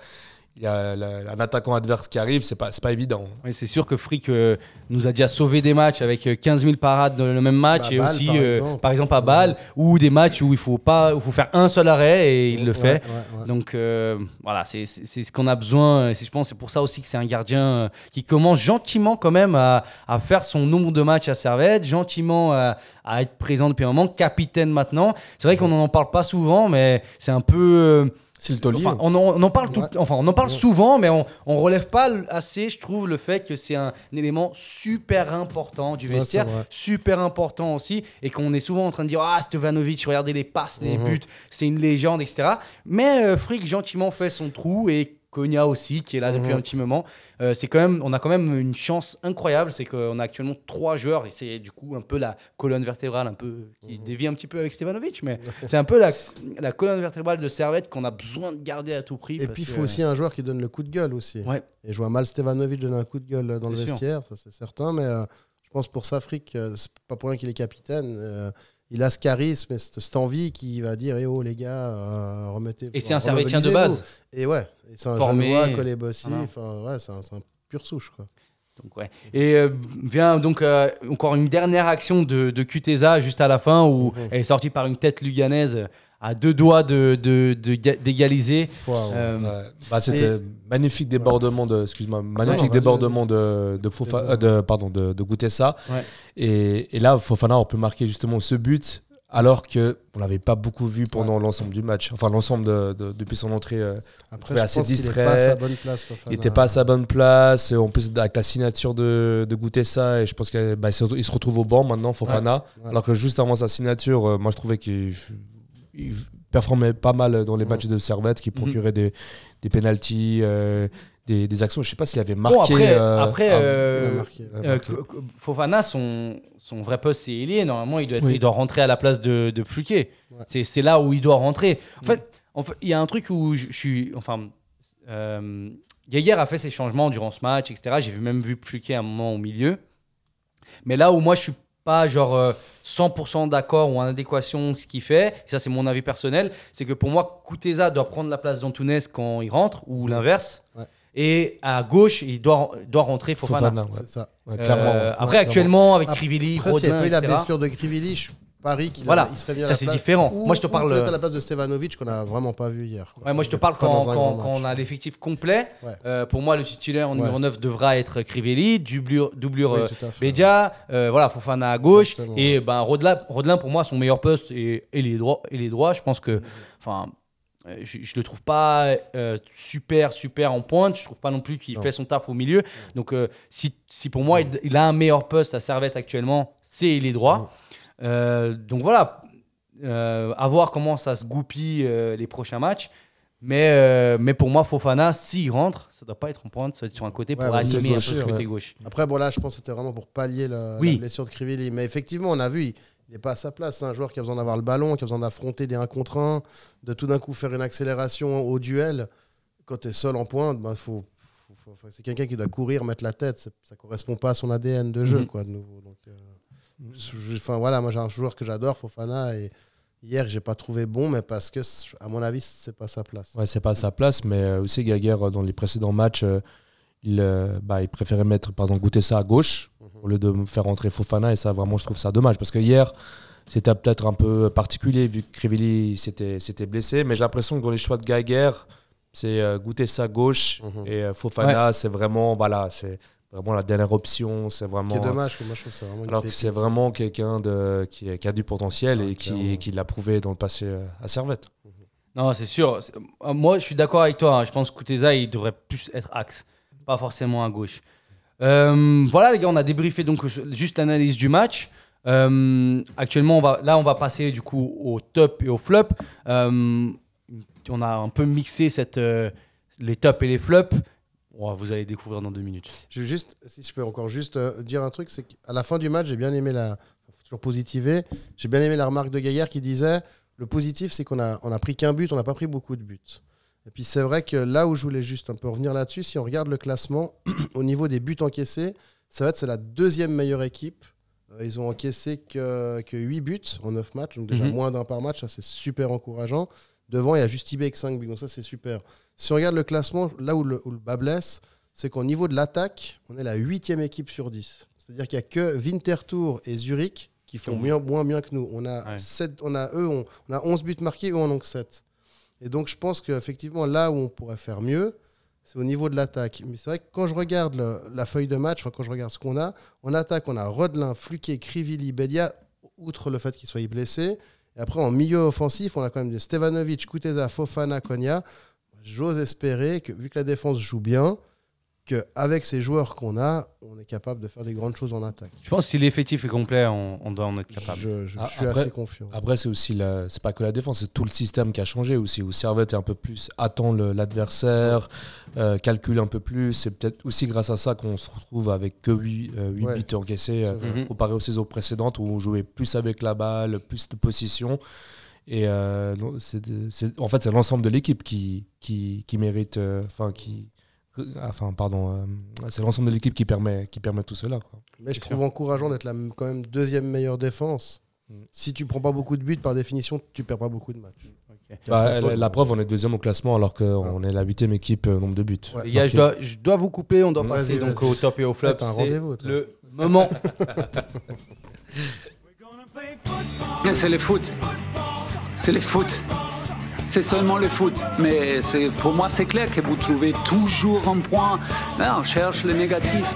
il y a un attaquant adverse qui arrive, c'est pas, pas évident. Oui, c'est sûr que Frick euh, nous a déjà sauvé des matchs avec euh, 15 000 parades dans le même match Bah, et Bâle, aussi par euh, exemple. par exemple à Bâle ou des matchs où il faut pas où faut faire un seul arrêt et il le Ouais, fait. ouais, ouais. Donc euh, voilà, c'est ce qu'on a besoin. Et Je pense que c'est pour ça aussi que c'est un gardien euh, qui commence gentiment quand même à, à faire son nombre de matchs à Servette, gentiment à, à être présent depuis un moment, capitaine maintenant. C'est vrai qu'on n'en parle pas souvent, mais c'est un peu... C'est le taulier. Enfin, on, en, on en parle tout, Ouais. enfin, on en parle Ouais. souvent, mais on, on relève pas assez, je trouve, le fait que c'est un, élément super important du vestiaire, super important aussi, et qu'on est souvent en train de dire ah Stevanovic, regardez les passes, les Mhm. buts, c'est une légende, etc. Mais euh, Frick gentiment fait son trou et Konya aussi, qui est là depuis Mhm. un petit moment. Euh, c'est quand même, on a quand même une chance incroyable, c'est qu'on a actuellement trois joueurs et c'est du coup un peu la colonne vertébrale, un peu qui Mhm. dévie un petit peu avec Stevanovic, mais c'est un peu la, la colonne vertébrale de Servette qu'on a besoin de garder à tout prix. Et puis, il que- faut aussi un joueur qui donne le coup de gueule aussi. Ouais. Et je vois mal Stevanovic donner un coup de gueule dans le sûr. vestiaire, ça c'est certain. Mais euh, je pense pour ça, Frick, euh, c'est pas pour rien qu'il est capitaine. Il a ce charisme et cette, cette envie qui va dire Eh oh les gars, euh, remettez. Et c'est un. Servetien de base. Et ouais, c'est un Formé. Genevois, collé Bossy. Enfin, ouais, c'est un, un pur souche. Quoi. Donc, ouais. Et euh, vient donc euh, encore une dernière action de, de Kuteza juste à la fin où Mhm. elle est sortie par une tête luganaise à deux doigts de, de- de ga- d'égaliser. Wow. Euh, Ouais. Bah, C'était magnifique débordement de, excuse-moi, magnifique débordement de, de, Fofa- euh, de, pardon, de, de Goutessa. Ouais. Et, et là, Fofana, on peut marquer justement ce but, alors que on l'avait pas beaucoup vu pendant l'ensemble du match. Enfin, l'ensemble de, de- depuis son entrée. euh, Après, je assez pense qu'il est distrait. pas à sa bonne place. Fofana. il n'était pas à sa bonne place. En plus, avec la signature de, de Goutessa, et je pense qu'il bah, il se il retrouve au banc maintenant, Fofana. ouais. Alors que juste avant sa signature, euh, moi, je trouvais qu'il il performait pas mal dans les matchs de Servette, qui Mhm. procuraient des, des pénalties, euh, des, des actions. Je sais pas s'il avait marqué. Bon, après, euh, après ah, euh, marqué. euh, Fofana, son, son vrai poste, c'est ailier. Normalement, il doit, être- Oui. il doit rentrer à la place de, de Fluquet. Ouais. C'est, là où il doit rentrer. En fait, en fait, il y a un truc où je, je suis. Enfin, euh, Geiger a fait ses changements durant ce match, etc. J'ai même vu Fluquet à un moment au milieu. Mais là où moi, je suis pas genre euh, 100% d'accord ou en adéquation ce qu'il fait, et ça c'est mon avis personnel, c'est que pour moi, Kuteza doit prendre la place d'Antunes quand il rentre, ou l'inverse. Ouais. Et à gauche, il doit, doit rentrer Fofana. Fofana, ouais. Ça. Ouais, Euh, clairement. après, actuellement, avec Crivelli, Après, s'il n'y Rodin, avait pas eu la blessure de Crivelli, je parie qu'il Voilà. il serait bien à Ça, la c'est place. différent. Ou- Moi, je te parle- à la place de Stevanovic qu'on n'a vraiment pas vu hier. Ouais, moi, je te parle quand, on a l'effectif complet. Ouais. Euh, pour moi, le titulaire en numéro Ouais. 9 devra être Crivelli, doublure, doublure Oui, euh. Bédia, euh, voilà, Fofana à gauche. Exactement. Et ben, Rodelin, Rodelin, pour moi, son meilleur poste et, et les droits. Et les droits, je pense que. Enfin. euh, Je, je le trouve pas euh, super super en pointe. Je trouve pas non plus qu'il fait son taf au milieu. Donc euh, si, si pour moi il, il a un meilleur poste à Servette actuellement, c'est il est droit. Euh, donc voilà, euh, à voir comment ça se goupille euh, les prochains matchs. Mais, mais pour moi, Fofana, s'il rentre, ça doit pas être en pointe, ça doit être sur un côté pour Ouais, bah, animer sûr, ce côté gauche. Après, bon, là, je pense que c'était vraiment pour pallier la, Oui. la blessure de Crivelli. Mais effectivement, on a vu, il n'est pas à sa place. C'est un joueur qui a besoin d'avoir le ballon, qui a besoin d'affronter des 1 contre 1, de tout d'un coup faire une accélération au duel. Quand tu es seul en pointe, ben, faut, faut- faut- faut- c'est quelqu'un qui doit courir, mettre la tête. Ça correspond pas à son ADN de jeu, Mhm. quoi, de nouveau. Donc, enfin, voilà, moi, j'ai un joueur que j'adore, Fofana. Et hier, j'ai pas trouvé bon, mais parce que, à mon avis, c'est pas sa place. Ouais, c'est pas sa place, mais euh, aussi Gaguerre, euh, dans les précédents matchs, euh, il, bah, il préférait mettre, par exemple, goûter ça à gauche au lieu de faire rentrer Fofana. Et ça, vraiment, je trouve ça dommage. Parce que hier, c'était peut-être un peu particulier vu que Crivelli s'était blessé. Mais j'ai l'impression que dans les choix de Gaguerre, c'est goûter ça à gauche. Mhm. Et Fofana, c'est vraiment, voilà, c'est vraiment la dernière option. C'est vraiment. est dommage, que moi, je trouve que c'est vraiment une Alors que c'est vraiment quelqu'un de, qui, qui a du potentiel et qui, qui l'a prouvé dans le passé euh, à Servette. Non, c'est sûr. C'est- euh, Moi, je suis d'accord avec toi. hein. Je pense que Kuteza, il devrait plus être axe, pas forcément à gauche. Euh, voilà, les gars, on a débriefé donc juste l'analyse du match. Euh, actuellement, on va, là, on va passer du coup au top et au flop. Euh, on a un peu mixé cette, euh, les tops et les flops. Vous allez découvrir dans deux minutes. Je juste, si je peux encore juste euh, dire un truc, c'est qu'à la fin du match, j'ai bien aimé la. toujours positiver. J'ai bien aimé la remarque de Gaillard qui disait le positif, c'est qu'on a, on a pris qu'un but, on n'a pas pris beaucoup de buts. Et puis c'est vrai que là où je voulais juste un peu revenir là-dessus, si on regarde le classement, au niveau des buts encaissés, ça va être c'est la deuxième meilleure équipe. Euh, ils ont encaissé que, que 8 buts en 9 matchs, donc déjà Mhm. moins d'un par match, ça c'est super encourageant. Devant, il y a juste Ibé avec 5 buts, donc ça c'est super. Si on regarde le classement, là où le, où le bas blesse, c'est qu'au niveau de l'attaque, on est la huitième équipe sur 10. C'est-à-dire qu'il n'y a que Winterthur et Zurich qui font Mhm. moins, moins bien que nous. On a, Ouais. sept- on a, eux, on, on a 11 buts marqués, eux en ont que 7. Et donc je pense qu'effectivement, là où on pourrait faire mieux, c'est au niveau de l'attaque. Mais c'est vrai que quand je regarde le- la feuille de match, enfin, quand je regarde ce qu'on a, en attaque, on a Rodelin, Fluquet, Krivili, Bedia, outre le fait qu'ils soient blessés. Et après, en milieu offensif, on a quand même des Stevanovic, Kuteza, Fofana, Konya. J'ose espérer que, vu que la défense joue bien, qu'avec ces joueurs qu'on a, on est capable de faire des grandes choses en attaque. Je pense que si l'effectif est complet, on, on doit en être capable. Je, je- Ah, je suis après- assez confiant. Après, c'est aussi la- c'est pas que la défense, c'est tout le système qui a changé aussi. Où Servette est un peu plus attend le- l'adversaire, euh, calcule un peu plus. C'est peut-être aussi grâce à ça qu'on se retrouve avec que 8, Ouais. buts encaissés euh. Mhm. comparé aux saisons précédentes où on jouait plus avec la balle, plus de position. Et euh, non, c'est de- c'est- en fait, c'est l'ensemble de l'équipe qui, qui, qui mérite, euh, enfin qui, enfin pardon, euh, c'est l'ensemble de l'équipe qui permet, qui permet tout cela. quoi. Mais je trouve encourageant d'être la quand même deuxième meilleure défense. Mm. Si tu prends pas beaucoup de buts, par définition, tu perds pas beaucoup de matchs. Bah, la, la preuve, on est deuxième au classement alors qu'on est la huitième équipe euh, nombre de buts. Ouais. Les gars, je dois, je dois vous couper, on doit passer donc au top et au flop. C'est. Le moment. C'est le foot. C'est le foot. C'est seulement le foot. Mais c'est- pour moi, c'est clair que vous trouvez toujours un point. Là, on cherche le négatif.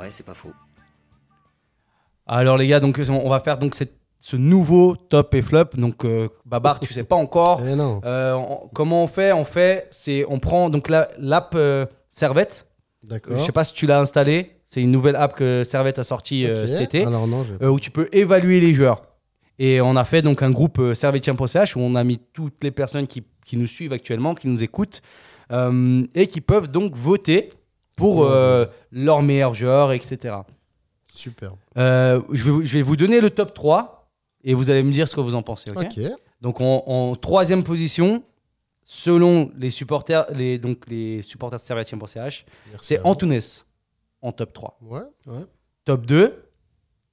Ouais, c'est pas faux. Alors les gars, donc on va faire donc cette- ce nouveau top et flop. Donc euh, Babar, tu sais pas encore. Eh non, Euh, on- comment on fait? On fait, c'est on prend donc la- l'app euh, Servette. d'accord. Je sais pas si tu l'as installée. C'est une nouvelle app que Servette a sortie euh, cet été, Alors non, euh, où tu peux évaluer les joueurs. Et on a fait donc un groupe euh, servetien.ch où on a mis toutes les personnes qui, qui nous suivent actuellement, qui nous écoutent, euh, et qui peuvent donc voter pour euh, leurs meilleurs joueurs, etc. super. Euh, je, vais vous, je vais vous donner le top 3 et vous allez me dire ce que vous en pensez. ok. Donc en, en troisième position, selon les supporters, les, donc les supporters de servetien.ch, c'est. Antunes en top 3. Ouais, ouais, Top 2,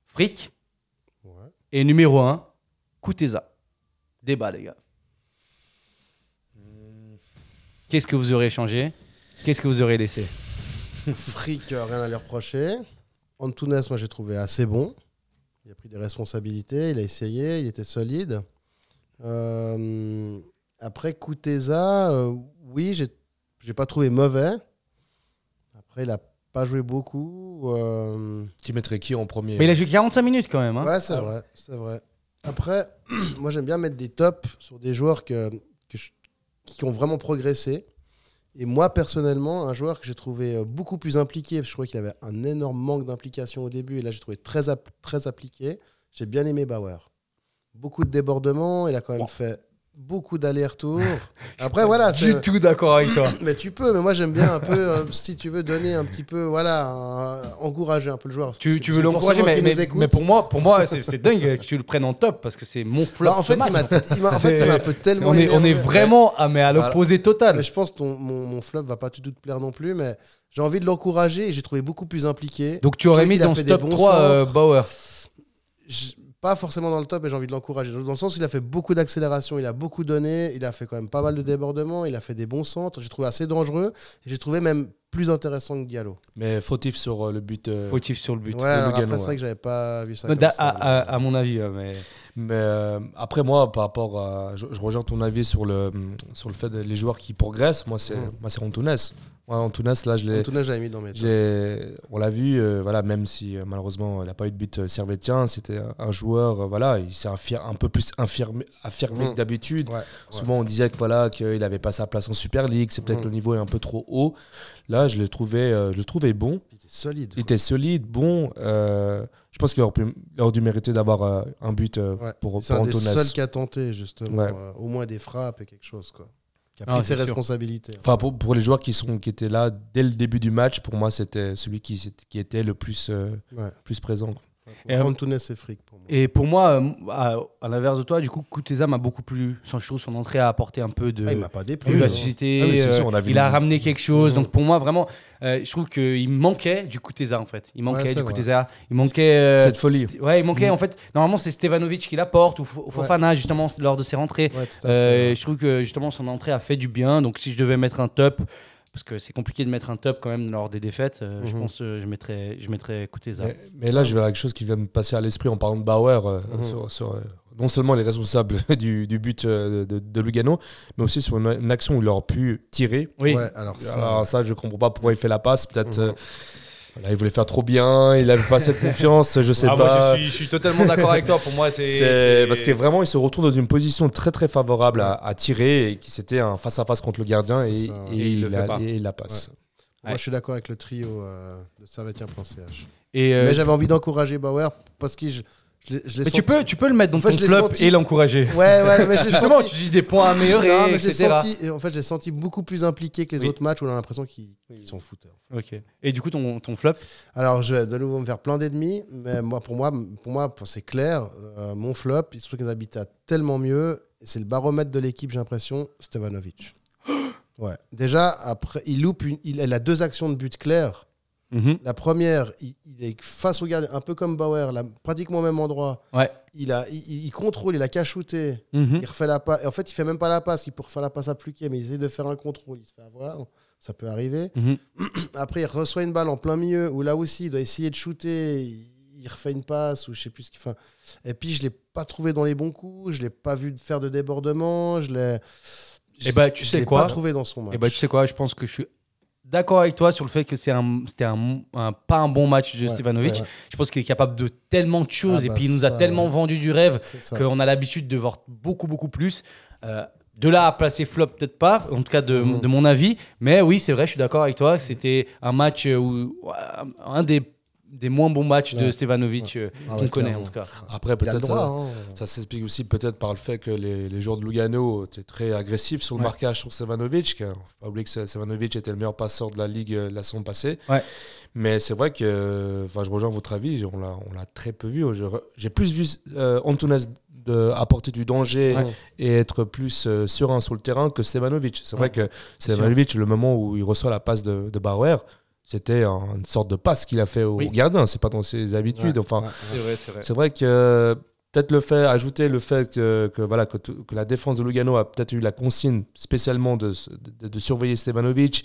Frick. Et numéro 1, Kuteza. Débat, les gars. Qu'est-ce que vous aurez changé? Qu'est-ce que vous aurez laissé? Frick, euh, rien à lui reprocher. Antunes, moi j'ai trouvé assez bon. Il a pris des responsabilités, il a essayé, il était solide. Euh, après, Kuteza, euh, oui, j'ai pas trouvé mauvais. Après, il a pas joué beaucoup. euh, Tu mettrais qui en premier Mais il a joué 45 minutes quand même. hein. Ouais, c'est Ah. vrai, c'est vrai. Après, moi j'aime bien mettre des tops sur des joueurs que, que je- qui ont vraiment progressé. Et moi personnellement, un joueur que j'ai trouvé euh, beaucoup plus impliqué, parce que je trouvais qu'il avait un énorme manque d'implication au début, et là j'ai trouvé très, très appliqué, j'ai bien aimé Bauer. Beaucoup de débordements, il a quand même fait beaucoup d'allers-retours. Après voilà, Du tout d'accord avec toi. mais tu peux, mais moi j'aime bien un peu, euh, si tu veux donner un petit peu, voilà, un- encourager un peu le joueur. Tu, tu veux l'encourager, mais, mais, mais pour moi, pour moi c'est dingue que tu le prennes en top parce que c'est mon flop. Bah, en fait, il m'a, match. il m'a- en fait, un peu tellement. on est, on est vraiment à, mais à l'opposé total. Mais je pense que ton- mon, mon flop va pas tout, tout te plaire non plus, mais j'ai envie de l'encourager et j'ai trouvé beaucoup plus impliqué. Donc tu aurais mis dans ce top bons 3 euh. Bauer. Pas forcément dans le top, mais j'ai envie de l'encourager. Dans le sens où il a fait beaucoup d'accélération, il a beaucoup donné, il a fait quand même pas mal de débordements, il a fait des bons centres. J'ai trouvé assez dangereux et j'ai trouvé même plus intéressant que Diallo. Mais fautif sur euh, le but. euh, Fautif sur le but. Ouais, alors Lugano, après, c'est ouais. vrai que j'avais pas vu ça. Comme à, mais- à- à mon avis, mais Mais euh, après moi, par rapport à, je, je rejoins ton avis sur le sur le fait des joueurs qui progressent. Moi, c'est Mm. moi c'est Antunes. Moi, Antunes, là, je l'ai. J'avais mis dans mes On l'a vu, euh, voilà, même si euh, malheureusement il n'a pas eu de but euh, servétien, c'était un, joueur, euh, voilà, il s'est infir- un peu plus infirmé, affirmé Mm. que d'habitude. Ouais, ouais. Souvent on disait que voilà qu'il n'avait pas sa place en Super League, c'est peut-être Mm. le niveau est un peu trop haut. Là, je le trouvais, je le trouvais bon. Il était solide. Il était solide, bon. je pense qu'il aurait, pu- il aurait dû mériter d'avoir un but Ouais. pour, C'est pour un des seuls qui a tenté, justement, Ouais. au moins des frappes et quelque chose, quoi. Qui a Ah, pris ses sûr. responsabilités. Enfin, pour, pour les joueurs qui, sont, qui étaient là dès le début du match, pour moi, c'était celui qui, qui était le plus, euh, Ouais. plus présent. Et, euh, Antunes et fric pour moi. Et pour moi, euh, à, à l'inverse de toi, du coup, Kuteza m'a beaucoup plu. Sans chose, son entrée a apporté un peu de Ah, il m'a pas déplu. de hein. Ah oui, euh, sûr, on a vu il a ramené quelque chose. Donc pour moi, vraiment, euh, je trouve qu'il manquait du Kuteza en fait. Il manquait Ouais, du vrai. Kuteza. Il manquait. euh, Cette folie. Ouais, il manquait Mhm. en fait. Normalement, c'est Stevanovic qui l'apporte ou Fo- ou Fofana justement lors de ses rentrées. Euh, je trouve que justement son entrée a fait du bien. Donc si je devais mettre un top, parce que c'est compliqué de mettre un top quand même lors des défaites, euh, je Mhm. pense que je mettrais, je mettrais Kuteza. Mais, mais là, je vais à quelque chose qui vient me passer à l'esprit en parlant de Bauer. euh, Mhm. sur, sur, euh, non seulement les responsables du, du but euh, de, de Lugano, mais aussi sur une, une action où il aurait pu tirer. Oui. Ouais, alors ça, Alors ça, je comprends pas pourquoi il fait la passe. Peut-être Mhm. euh, voilà, il voulait faire trop bien, il avait pas cette confiance, je sais Ah, moi, pas. je, suis, je suis totalement d'accord avec toi. Pour moi, c'est. Parce que vraiment, il se retrouve dans une position très très favorable à, à tirer et qui c'était un face à face contre le gardien et, ça. et Et il le il, fait a- pas. et il la passe. Moi, Ouais. je suis d'accord avec le trio euh, de Servetien.ch. Et, euh, Mais j'avais envie d'encourager Bauer parce que je, je l'ai- je l'ai mais tu senti- peux, tu peux le mettre dans En fait, ton je l'ai flop senti- et l'encourager. Ouais, ouais, mais je l'ai Justement, senti. tu dis des points à améliorer, Non, mais je l'ai etc. senti. et En fait, j'ai senti beaucoup plus impliqué que les Oui. autres matchs où on a l'impression qu'ils qu'ils s'en foutent. Ok. Et du coup, ton, ton flop? Alors, je vais de nouveau me faire plein d'ennemis, mais moi, pour moi, pour moi, c'est clair. euh, mon flop, il se trouve qu'ils habitent tellement mieux. C'est le baromètre de l'équipe, j'ai l'impression. Stevanovic. Ouais. Déjà, après, il loupe. Une, il, il a deux actions de but claires. Mhm. La première, il, il est face au gardien, un peu comme Bauer, là, pratiquement au même endroit. Ouais. Il, a, il, contrôle, il a cachoté. Mhm. Il refait la passe. En fait, il fait même pas la passe. Il peut refaire la passe à Pluquet, mais il essaie de faire un contrôle. Il se fait avoir. Ça peut arriver. Mhm. Après, il reçoit une balle en plein milieu où là aussi, il doit essayer de shooter. Il, refait une passe ou je sais plus ce qu'il fait. Et puis, je l'ai pas trouvé dans les bons coups. Je l'ai pas vu faire de débordement. Je l'ai. Eh ben, tu sais l'ai quoi pas trouvé dans son match. Et bah, tu sais quoi, je pense que je suis d'accord avec toi sur le fait que c'est un, c'était un, un- pas un bon match de Ouais, Stevanovic. ouais, ouais. Je pense qu'il est capable de tellement de choses Ah et bah, puis il nous a ça, tellement vendu du rêve qu'on a l'habitude de voir beaucoup, beaucoup plus. Euh, de là à placer flop, peut-être pas, en tout cas de, Mhm. de mon avis. Mais oui, c'est vrai, je suis d'accord avec toi que c'était un match où, un des, des moins bons matchs de Ouais. Stevanovic euh, Ah qu'on connaît clairement. en tout cas. Après, peut-être ça, hein. ça s'explique aussi peut-être par le fait que les, les joueurs de Lugano étaient très agressifs sur le Ouais. marquage sur Sevanovic. car faut pas oublier que Sevanovic était le meilleur passeur de la ligue euh, la saison passée. Ouais. Mais c'est vrai que, enfin, je rejoins votre avis, on l'a, on l'a très peu vu. J'ai plus vu euh, Antunes de apporter du danger Ouais. et être plus euh, serein sur le terrain que Stevanovic. C'est vrai que Stevanovic, le moment où il reçoit la passe de, de Bauer, c'était un- une sorte de passe qu'il a fait au Oui. gardien. C'est pas dans ses habitudes. Ouais, enfin. C'est vrai, c'est vrai. c'est vrai que peut-être le fait, ajouter le fait que, que, voilà, que, t- que la défense de Lugano a peut-être eu la consigne spécialement de, de, de surveiller Stevanovic.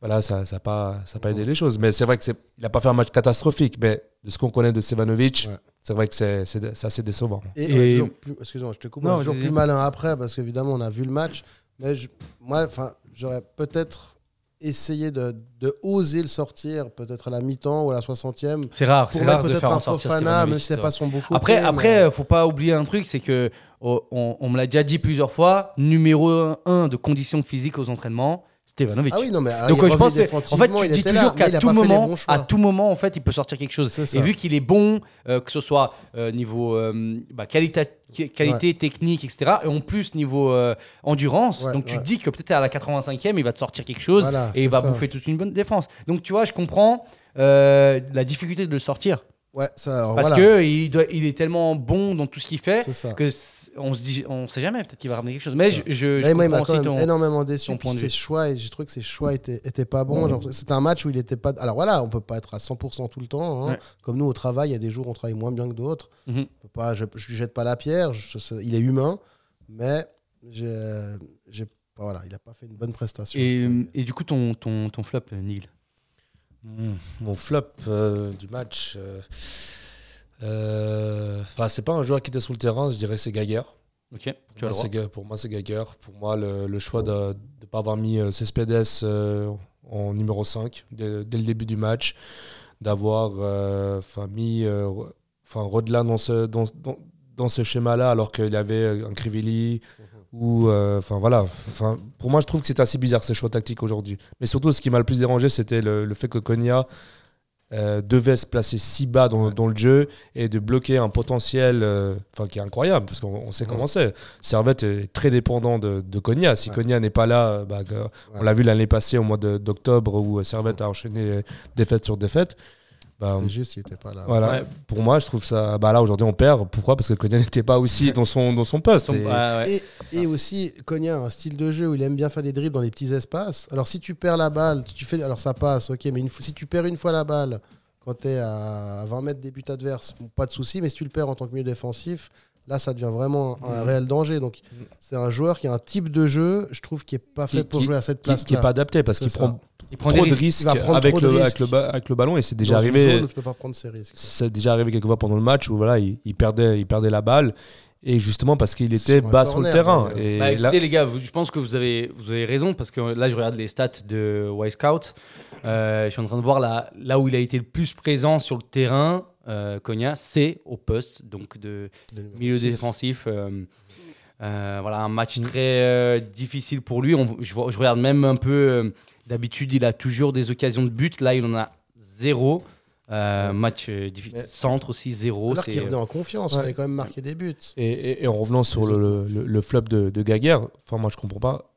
Voilà, ça n'a ça a pas, ça a pas aidé les choses. Mais c'est vrai qu'il n'a pas fait un match catastrophique. Mais de ce qu'on connaît de Stevanovic, Ouais. c'est vrai que c'est c'est- c'est assez décevant. Et, Et- excuse-moi, je te coupe, on Non, est toujours plus malin après parce qu'évidemment on a vu le match, mais je- moi, enfin, j'aurais peut-être essayé de, de oser le sortir, peut-être à la mi-temps ou à la 60e. C'est rare, c'est rare de peut-être faire en un sortir Fofana, si c'est pas son beaucoup. Après, après, euh, faut pas oublier un truc, c'est que oh, on, on me l'a déjà dit plusieurs fois. Numéro 1 de conditions physiques aux entraînements, Stevanovic. ah oui, non mais ah, Donc euh, je pense, que- en fait, tu dis toujours qu'à tout moment, à tout moment, en fait, il peut sortir quelque chose. Et vu qu'il est bon, euh, que ce soit euh, niveau euh, bah, qualité, qualité technique, etc., et en plus niveau euh, endurance, Ouais, donc tu ouais. dis que peut-être à la 85e, il va te sortir quelque chose Voilà, et il va ça. bouffer toute une bonne défense. Donc tu vois, je comprends euh, la difficulté de le sortir Ouais, ça, alors, parce voilà, que il, doit, il est tellement bon dans tout ce qu'il fait que on se dit, on sait jamais, peut-être qu'il va ramener quelque chose. Mais je, je, je moi, il m'a comprends quand aussi même ton. énormément déçu. ton puis point de ses vue. choix, et j'ai trouvé que ses choix étaient, étaient pas bons. C'était un match où il était pas. Alors voilà, on peut pas être à 100% tout le temps. hein. Ouais. Comme nous au travail, il y a des jours où on travaille moins bien que d'autres. Mhm. Pas, je, je lui jette pas la pierre. je- je- il est humain, mais j'ai, j'ai- voilà, il a pas fait une bonne prestation. Et, du coup, ton, ton, ton flop, Neil? Mm, Mon flop euh, du match. euh, Enfin, c'est pas un joueur qui était sur le terrain, je dirais que c'est Gaguerre. Ok, tu as Pour le moi, droit. c'est Ga- Pour moi, c'est Gaguerre. Pour moi, le, le choix de ne pas avoir mis euh, Cespedes euh, en numéro 5 dès, dès le début du match, d'avoir euh, mis euh, enfin, Rodelin dans ce, dans, dans, dans ce schéma-là, alors qu'il y avait un Crivelli. Ou, euh, enfin voilà, enfin, pour moi, je trouve que c'est assez bizarre ces choix tactiques aujourd'hui. Mais surtout, ce qui m'a le plus dérangé, c'était le, le fait que Konya euh, devait se placer si bas dans, dans le jeu et de bloquer un potentiel euh, qui est incroyable, parce qu'on on sait comment c'est. Servette est très dépendant de, de Konya. Si Ouais. Konya n'est pas là, euh, bah, on l'a vu l'année passée au mois d'octobre où Servette a enchaîné défaite sur défaite. Bah, C'est juste, il était pas là. voilà. Ouais. Pour moi, je trouve ça. Bah là, aujourd'hui, on perd. Pourquoi? Parce que Konya n'était pas aussi dans son, dans son poste. Et- ouais, ouais. Et, et aussi, Konya a un style de jeu où il aime bien faire des dribbles dans les petits espaces. Alors, si tu perds la balle, tu fais, alors ça passe, ok, mais une fois- si tu perds une fois la balle quand tu es à 20 mètres des buts adverses, bon, pas de souci, mais si tu le perds en tant que milieu défensif, là, ça devient vraiment Mm. un réel danger. Donc, c'est un joueur qui a un type de jeu, je trouve, qui est pas Qui- fait pour qui- jouer à cette qui, qui place-là. est pas adapté parce qu'il prend Il prend trop des de risques. avec trop de le, avec, avec le ballon et c'est déjà Dans arrivé. zone où tu peux pas prendre ces risques. C'est déjà arrivé quelques fois pendant le match où voilà, il, il perdait, il perdait la balle et justement parce qu'il était bas sur le terrain. d'ailleurs. Et Bah, là, les gars, vous- je pense que vous avez, vous avez raison parce que là je regarde les stats de Wisecout. Euh, je suis en train de voir là, là où il a été le plus présent sur le terrain, euh, Konya, c'est au poste donc de milieu défensif. euh, euh, voilà un match très euh, difficile pour lui. On- je, regarde même un peu. euh, D'habitude, il a toujours des occasions de but. Là, il en a zéro. Euh, Match euh, Mais- centre aussi zéro. Alors qu'il revenait en confiance, il avait quand même marqué des buts. et, et- et en revenant sur le, le- le- le flop de, de Gaguerre, enfin moi je comprends pas.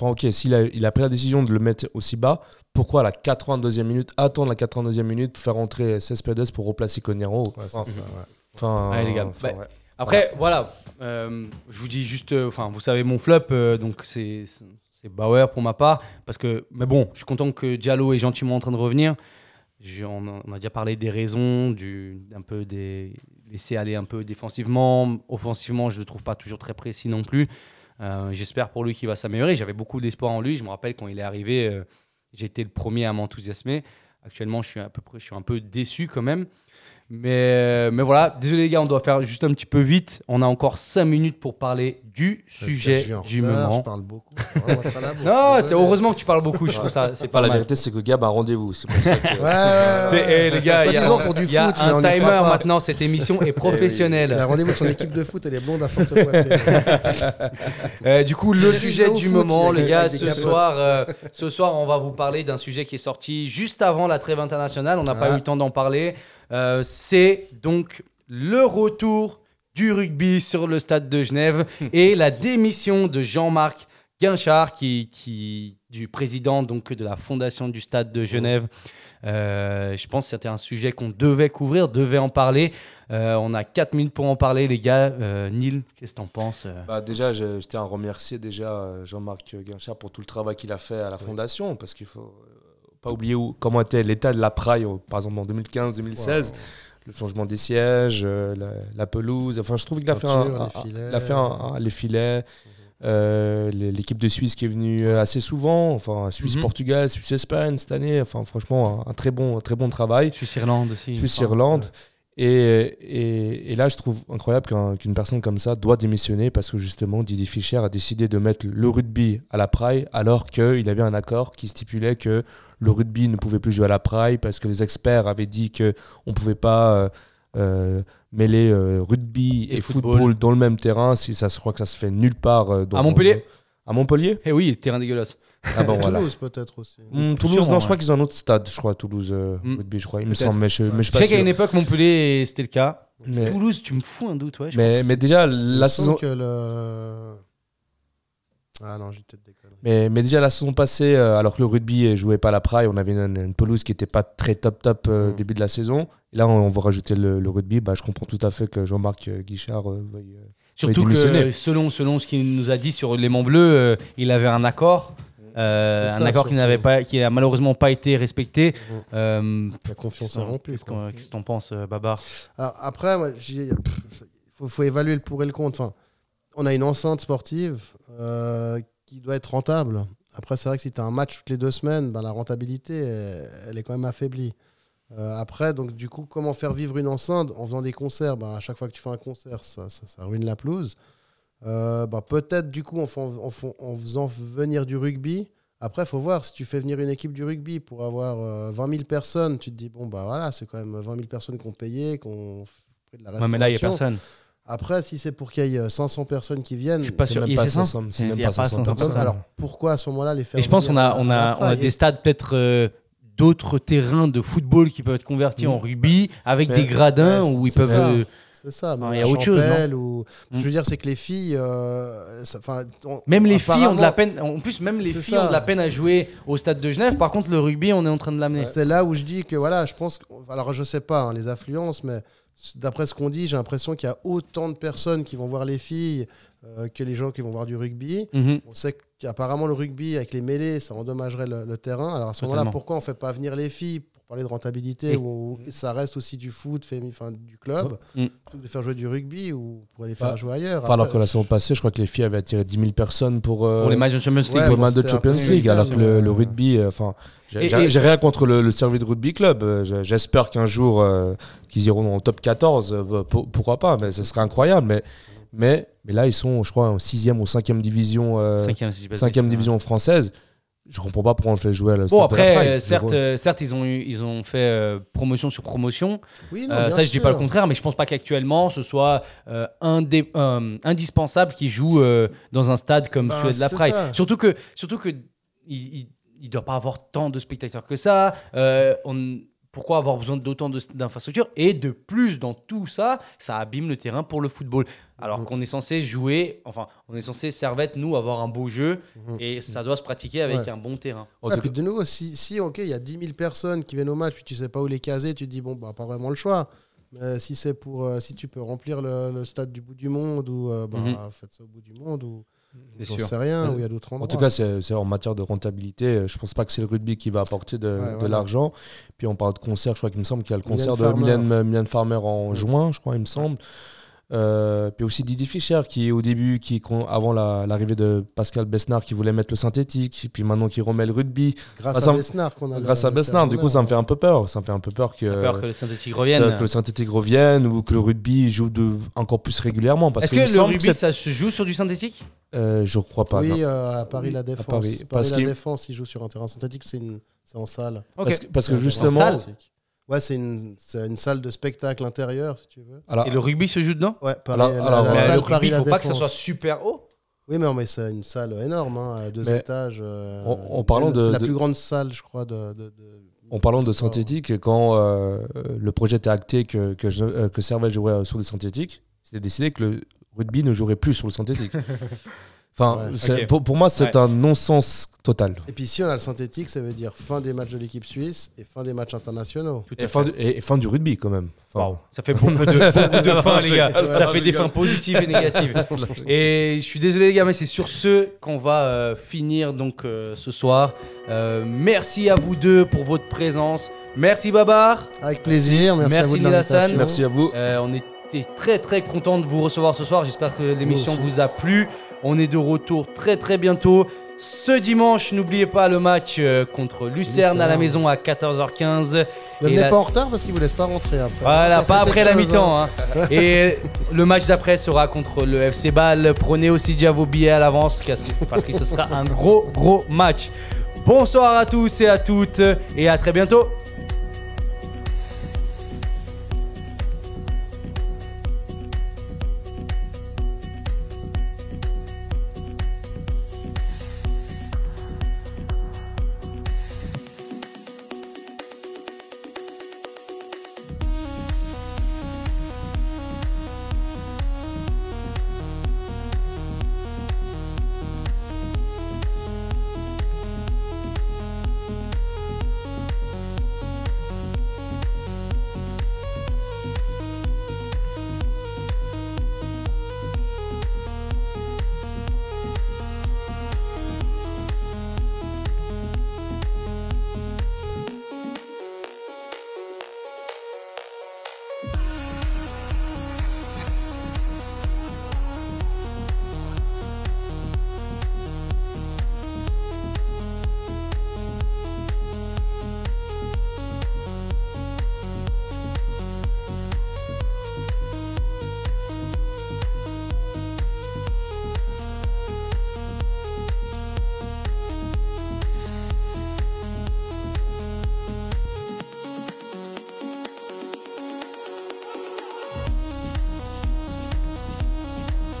Enfin ok, s'il a, il a pris la décision de le mettre aussi bas, pourquoi à la 82e minute, attendre la 82e minute pour faire entrer Cespedes pour replacer c'est Enfin, les gars, enfin, bah, ouais. Après, voilà, euh, je vous dis juste, euh, enfin, vous savez mon flop, euh, donc c'est c'est- c'est Bauer pour ma part, parce que, mais bon, je suis content que Diallo est gentiment en train de revenir. J'ai- on, a, on a déjà parlé des raisons, du, un peu des laisser aller un peu défensivement, offensivement, je le trouve pas toujours très précis non plus. Euh, J'espère pour lui qu'il va s'améliorer. J'avais beaucoup d'espoir en lui. Je me rappelle quand il est arrivé, euh, été le premier à m'enthousiasmer. Actuellement, je suis un peu déçu quand même. Mais, mais voilà, désolé les gars, on doit faire juste un petit peu vite. On a encore 5 minutes pour parler du Je sujet suis en du retard, moment. Je parle beaucoup. Non, c'est heureusement que tu parles beaucoup. Je trouve ça, c'est pas la mal. vérité c'est que Gab a un rendez-vous. C'est pour ça que. Ouais, ouais, ouais, eh, les gars, il y a, Soi-disant pour du il y a foot, un timer maintenant. Cette émission est Il a professionnelle. rendez-vous de son équipe de foot, elle est blonde à forte. Euh, du coup, le sujet du foot, moment, les gars, ce soir, euh, ce soir, on va vous parler d'un sujet qui est sorti juste avant la trêve internationale. On n'a pas Ah. eu le temps d'en parler. Euh, c'est donc le retour du rugby sur le stade de Genève et la démission de Jean-Marc Guinchard, qui, qui, du président donc de la fondation du stade de Genève. Euh, je pense que c'était un sujet qu'on devait couvrir, devait en parler. Euh, on a 4 minutes pour en parler, les gars. Euh, Neil, qu'est-ce que t'en penses Bah déjà, je, je tiens à remercier déjà Jean-Marc Guinchard pour tout le travail qu'il a fait à la fondation, parce qu'il faut pas oublier où, comment était l'état de la praille, par exemple en 2015-2016. le changement des sièges, euh, la, la pelouse. Enfin, je trouve qu'il a fait un, les a fait un- un- les filets. euh, L'équipe de Suisse qui est venue euh, assez souvent, enfin Suisse-Portugal, Suisse-Espagne cette année, enfin franchement un, un très bon, un très bon travail. Suisse-Irlande aussi. Suisse-Irlande. Et, et, et là, je trouve incroyable qu'un- qu'une personne comme ça doit démissionner parce que justement, Didier Fischer a décidé de mettre le rugby à la praille alors qu'il avait un accord qui stipulait que le rugby ne pouvait plus jouer à la praille parce que les experts avaient dit qu'on ne pouvait pas euh, euh, mêler euh, rugby et, Et football. football. dans le même terrain. Si ça, je crois que ça se fait nulle part. dans- À Montpellier À Montpellier? Eh oui, terrain dégueulasse. Ah bon, voilà. Toulouse peut-être aussi. Hum, Toulouse, Sûrement, non, je crois ouais. qu'ils ont un autre stade, je crois, à Toulouse, euh, Hum. rugby, je crois, il me semble, mais je, mais je suis Je pas sais qu'à une époque, Montpellier, c'était le cas. Mais- Toulouse, tu me fous un doute, ouais. je Mais, mais déjà, la saison, que le... Ah non, j'ai peut-être déconné. mais, mais déjà la saison passée, euh, alors que le rugby jouait pas à la Praille, on avait une, une pelouse qui était pas très top top euh, Mm. début de la saison. Et là, on, on va rajouter le, le rugby. Bah, je comprends tout à fait que Jean-Marc Guichard veuille, Surtout que selon, selon ce qu'il nous a dit sur l'aimant bleu, euh, il avait un accord. Euh, un ça, accord qui n'avait pas, qui a malheureusement pas été respecté. Mhm. Euh, La confiance qu'on- rompue. Qu'est-ce qu'on- t'en penses, euh, Babar Alors, après, il faut, faut évaluer le pour et le contre. Enfin, on a une enceinte sportive euh, qui doit être rentable. Après, c'est vrai que si tu as un match toutes les deux semaines, ben, la rentabilité, elle, elle est quand même affaiblie. Euh, après, donc, du coup, comment faire vivre une enceinte en faisant des concerts? Ben, À chaque fois que tu fais un concert, ça, ça- ça ruine la pelouse. Euh, ben, Peut-être, du coup, en, en en faisant venir du rugby. Après, il faut voir, si tu fais venir une équipe du rugby pour avoir euh, 20 000 personnes, tu te dis, bon, bah voilà, c'est quand même 20 000 personnes qui ont payé, qui ont pris de la Ouais, mais là, il n'y a restauration. personne. Après, si c'est pour qu'il y ait euh, 500 personnes qui viennent, Je suis pas sûr. même pas c'est ça 500, c'est même y a pas 500 500 personnes. alors pourquoi à ce moment-là les faire Et je pense qu'on a, on a, on a des stades peut-être euh, d'autres terrains de football qui peuvent être convertis en rugby avec Mais- des gradins où ils peuvent. euh, C'est ça, mais il y a autre chose, ou... Mm. Je veux dire, c'est que les filles... euh, ça- 'fin, on- Même les filles ont de la peine. En plus, même les filles ça. ont de la peine à jouer au stade de Genève. Par contre, le rugby, on est en train de l'amener. C'est là où je dis que, voilà, je pense... que- Alors, je sais pas, hein, les affluences, mais d'après ce qu'on dit, j'ai l'impression qu'il y a autant de personnes qui vont voir les filles euh, que les gens qui vont voir du rugby. Mhm. On sait qu'apparemment le rugby avec les mêlés, ça endommagerait le, le terrain. Alors à ce moment-là, pourquoi on fait pas venir les filles parler de rentabilité Et- ou ça reste aussi du foot, féminin, enfin, du club, Mm. plutôt que de faire jouer du rugby ou pour les faire Bah, jouer ailleurs. Enfin, alors que la saison passée, je crois que les filles avaient attiré 10 000 personnes pour, euh, Pour les matchs de Champions League. Ouais, pour de Champions League, alors que le, rugby, euh, enfin, j'ai rien contre le, le Service de Rugby Club. euh, J'espère qu'un jour euh, qu'ils iront en top 14, euh, bah, pour- pourquoi pas, mais ce serait incroyable. Mais, mais, mais là, ils sont, je crois, en 6e ou 5e division, euh, Cinquième, si division française. Je comprends pas pourquoi on le fait jouer à la Bon la après, Praille. euh, certes, euh, certes, ils ont eu, ils ont fait euh, promotion sur promotion. oui, non, Euh, ça, je dis pas le sûr. contraire, mais je pense pas qu'actuellement ce soit euh, indé- euh, indispensable qu'ils jouent euh, dans un stade comme Bah, celui de la ça. Surtout que, surtout que, il, il, il doit pas avoir tant de spectateurs que ça. Euh, on- pourquoi avoir besoin d'autant d'infrastructures Et de plus, dans tout ça, ça abîme le terrain pour le football. Alors Mhm. qu'on est censé jouer, enfin, on est censé Servette, nous, avoir un beau jeu, Mhm. et ça doit se pratiquer avec Ouais. un bon terrain. En Ouais, tout puis de nouveau, si, si ok, il y a 10 000 personnes qui viennent au match, puis tu sais pas où les caser, tu te dis, bon, bah, pas vraiment le choix. Mais si c'est pour, euh, si tu peux remplir le, le stade du bout du monde, ou euh, bah, Mhm. faites ça au bout du monde, ou C'est sûr. sais rien, ou il y a d'autres endroits. En tout cas, c'est en matière de rentabilité. euh, Je pense pas que c'est le rugby qui va apporter de, Ouais, de voilà. l'argent. Puis on parle de concert. Je crois qu'il me semble qu'il y a le Mylène concert de Farmer. Mylène, Mylène Farmer en juin, je crois, il me semble. Euh, puis aussi Didier Fischer qui au début, qui avant la- l'arrivée de Pascal Besnard, qui voulait mettre le synthétique, puis maintenant qui remet le rugby. grâce Bah, à Besnard qu'on a Grâce le- à le Besnard, du coup, ça me fait un peu peur. Ça me fait un peu peur que, J'ai peur que le synthétique que- revienne. que le synthétique revienne ou que le rugby joue de, encore plus régulièrement. Parce Est-ce que le rugby, ça se joue sur du synthétique? Euh, je crois pas. Oui, euh, à Paris La À Défense. Paris, Paris, parce La qu'il- Défense, ils jouent sur un terrain synthétique, c'est une- en salle. Parce que, parce que C'est un justement. Ouais, c'est une, c'est une salle de spectacle intérieur, si tu veux. alors, Et le rugby se joue dedans Ouais, Paris, Alors- la, alors, la Mais salle le rugby, Paris il La faut pas que ça soit super haut. Oui, mais, mais c'est une salle énorme, hein, deux Mais étages. euh, en- en parlant de- C'est la de- plus grande salle, je crois, de. de- de- En parlant de synthétique, quand euh, le projet était acté que, que, je- euh, que Servette jouerait euh, sur des synthétiques, c'était décidé que le rugby ne jouerait plus sur le synthétique. Enfin, Ouais. pour, pour moi, c'est Ouais. un non-sens total. Et puis si on a le synthétique, ça veut dire fin des matchs de l'équipe suisse et fin des matchs internationaux. Tout à Et fin, du, et, et fin du rugby, quand même. Enfin, Waouh, ça fait beaucoup de, de fins, les gars. Ouais, Ça fait des fins positives et négatives. Et je suis désolé, les gars, mais c'est sur ce qu'on va euh, finir donc euh, ce soir. Euh, merci à vous deux pour votre présence. Merci Babar. Avec plaisir, merci, à Merci, vous de Nilassan. Merci à vous. Euh, on était très très content de vous recevoir ce soir. J'espère que l'émission vous a plu. On est de retour très très bientôt. Ce dimanche, n'oubliez pas le match euh, contre Lucerne, à la maison à 14h15. Ne venez la- pas en retard parce qu'ils vous laissent pas rentrer après. Voilà, Ça, pas après la mi-temps. hein. Et le match d'après sera contre le FC Bâle. Prenez aussi déjà vos billets à l'avance parce que ce sera un gros gros match. Bonsoir à tous et à toutes et à très bientôt.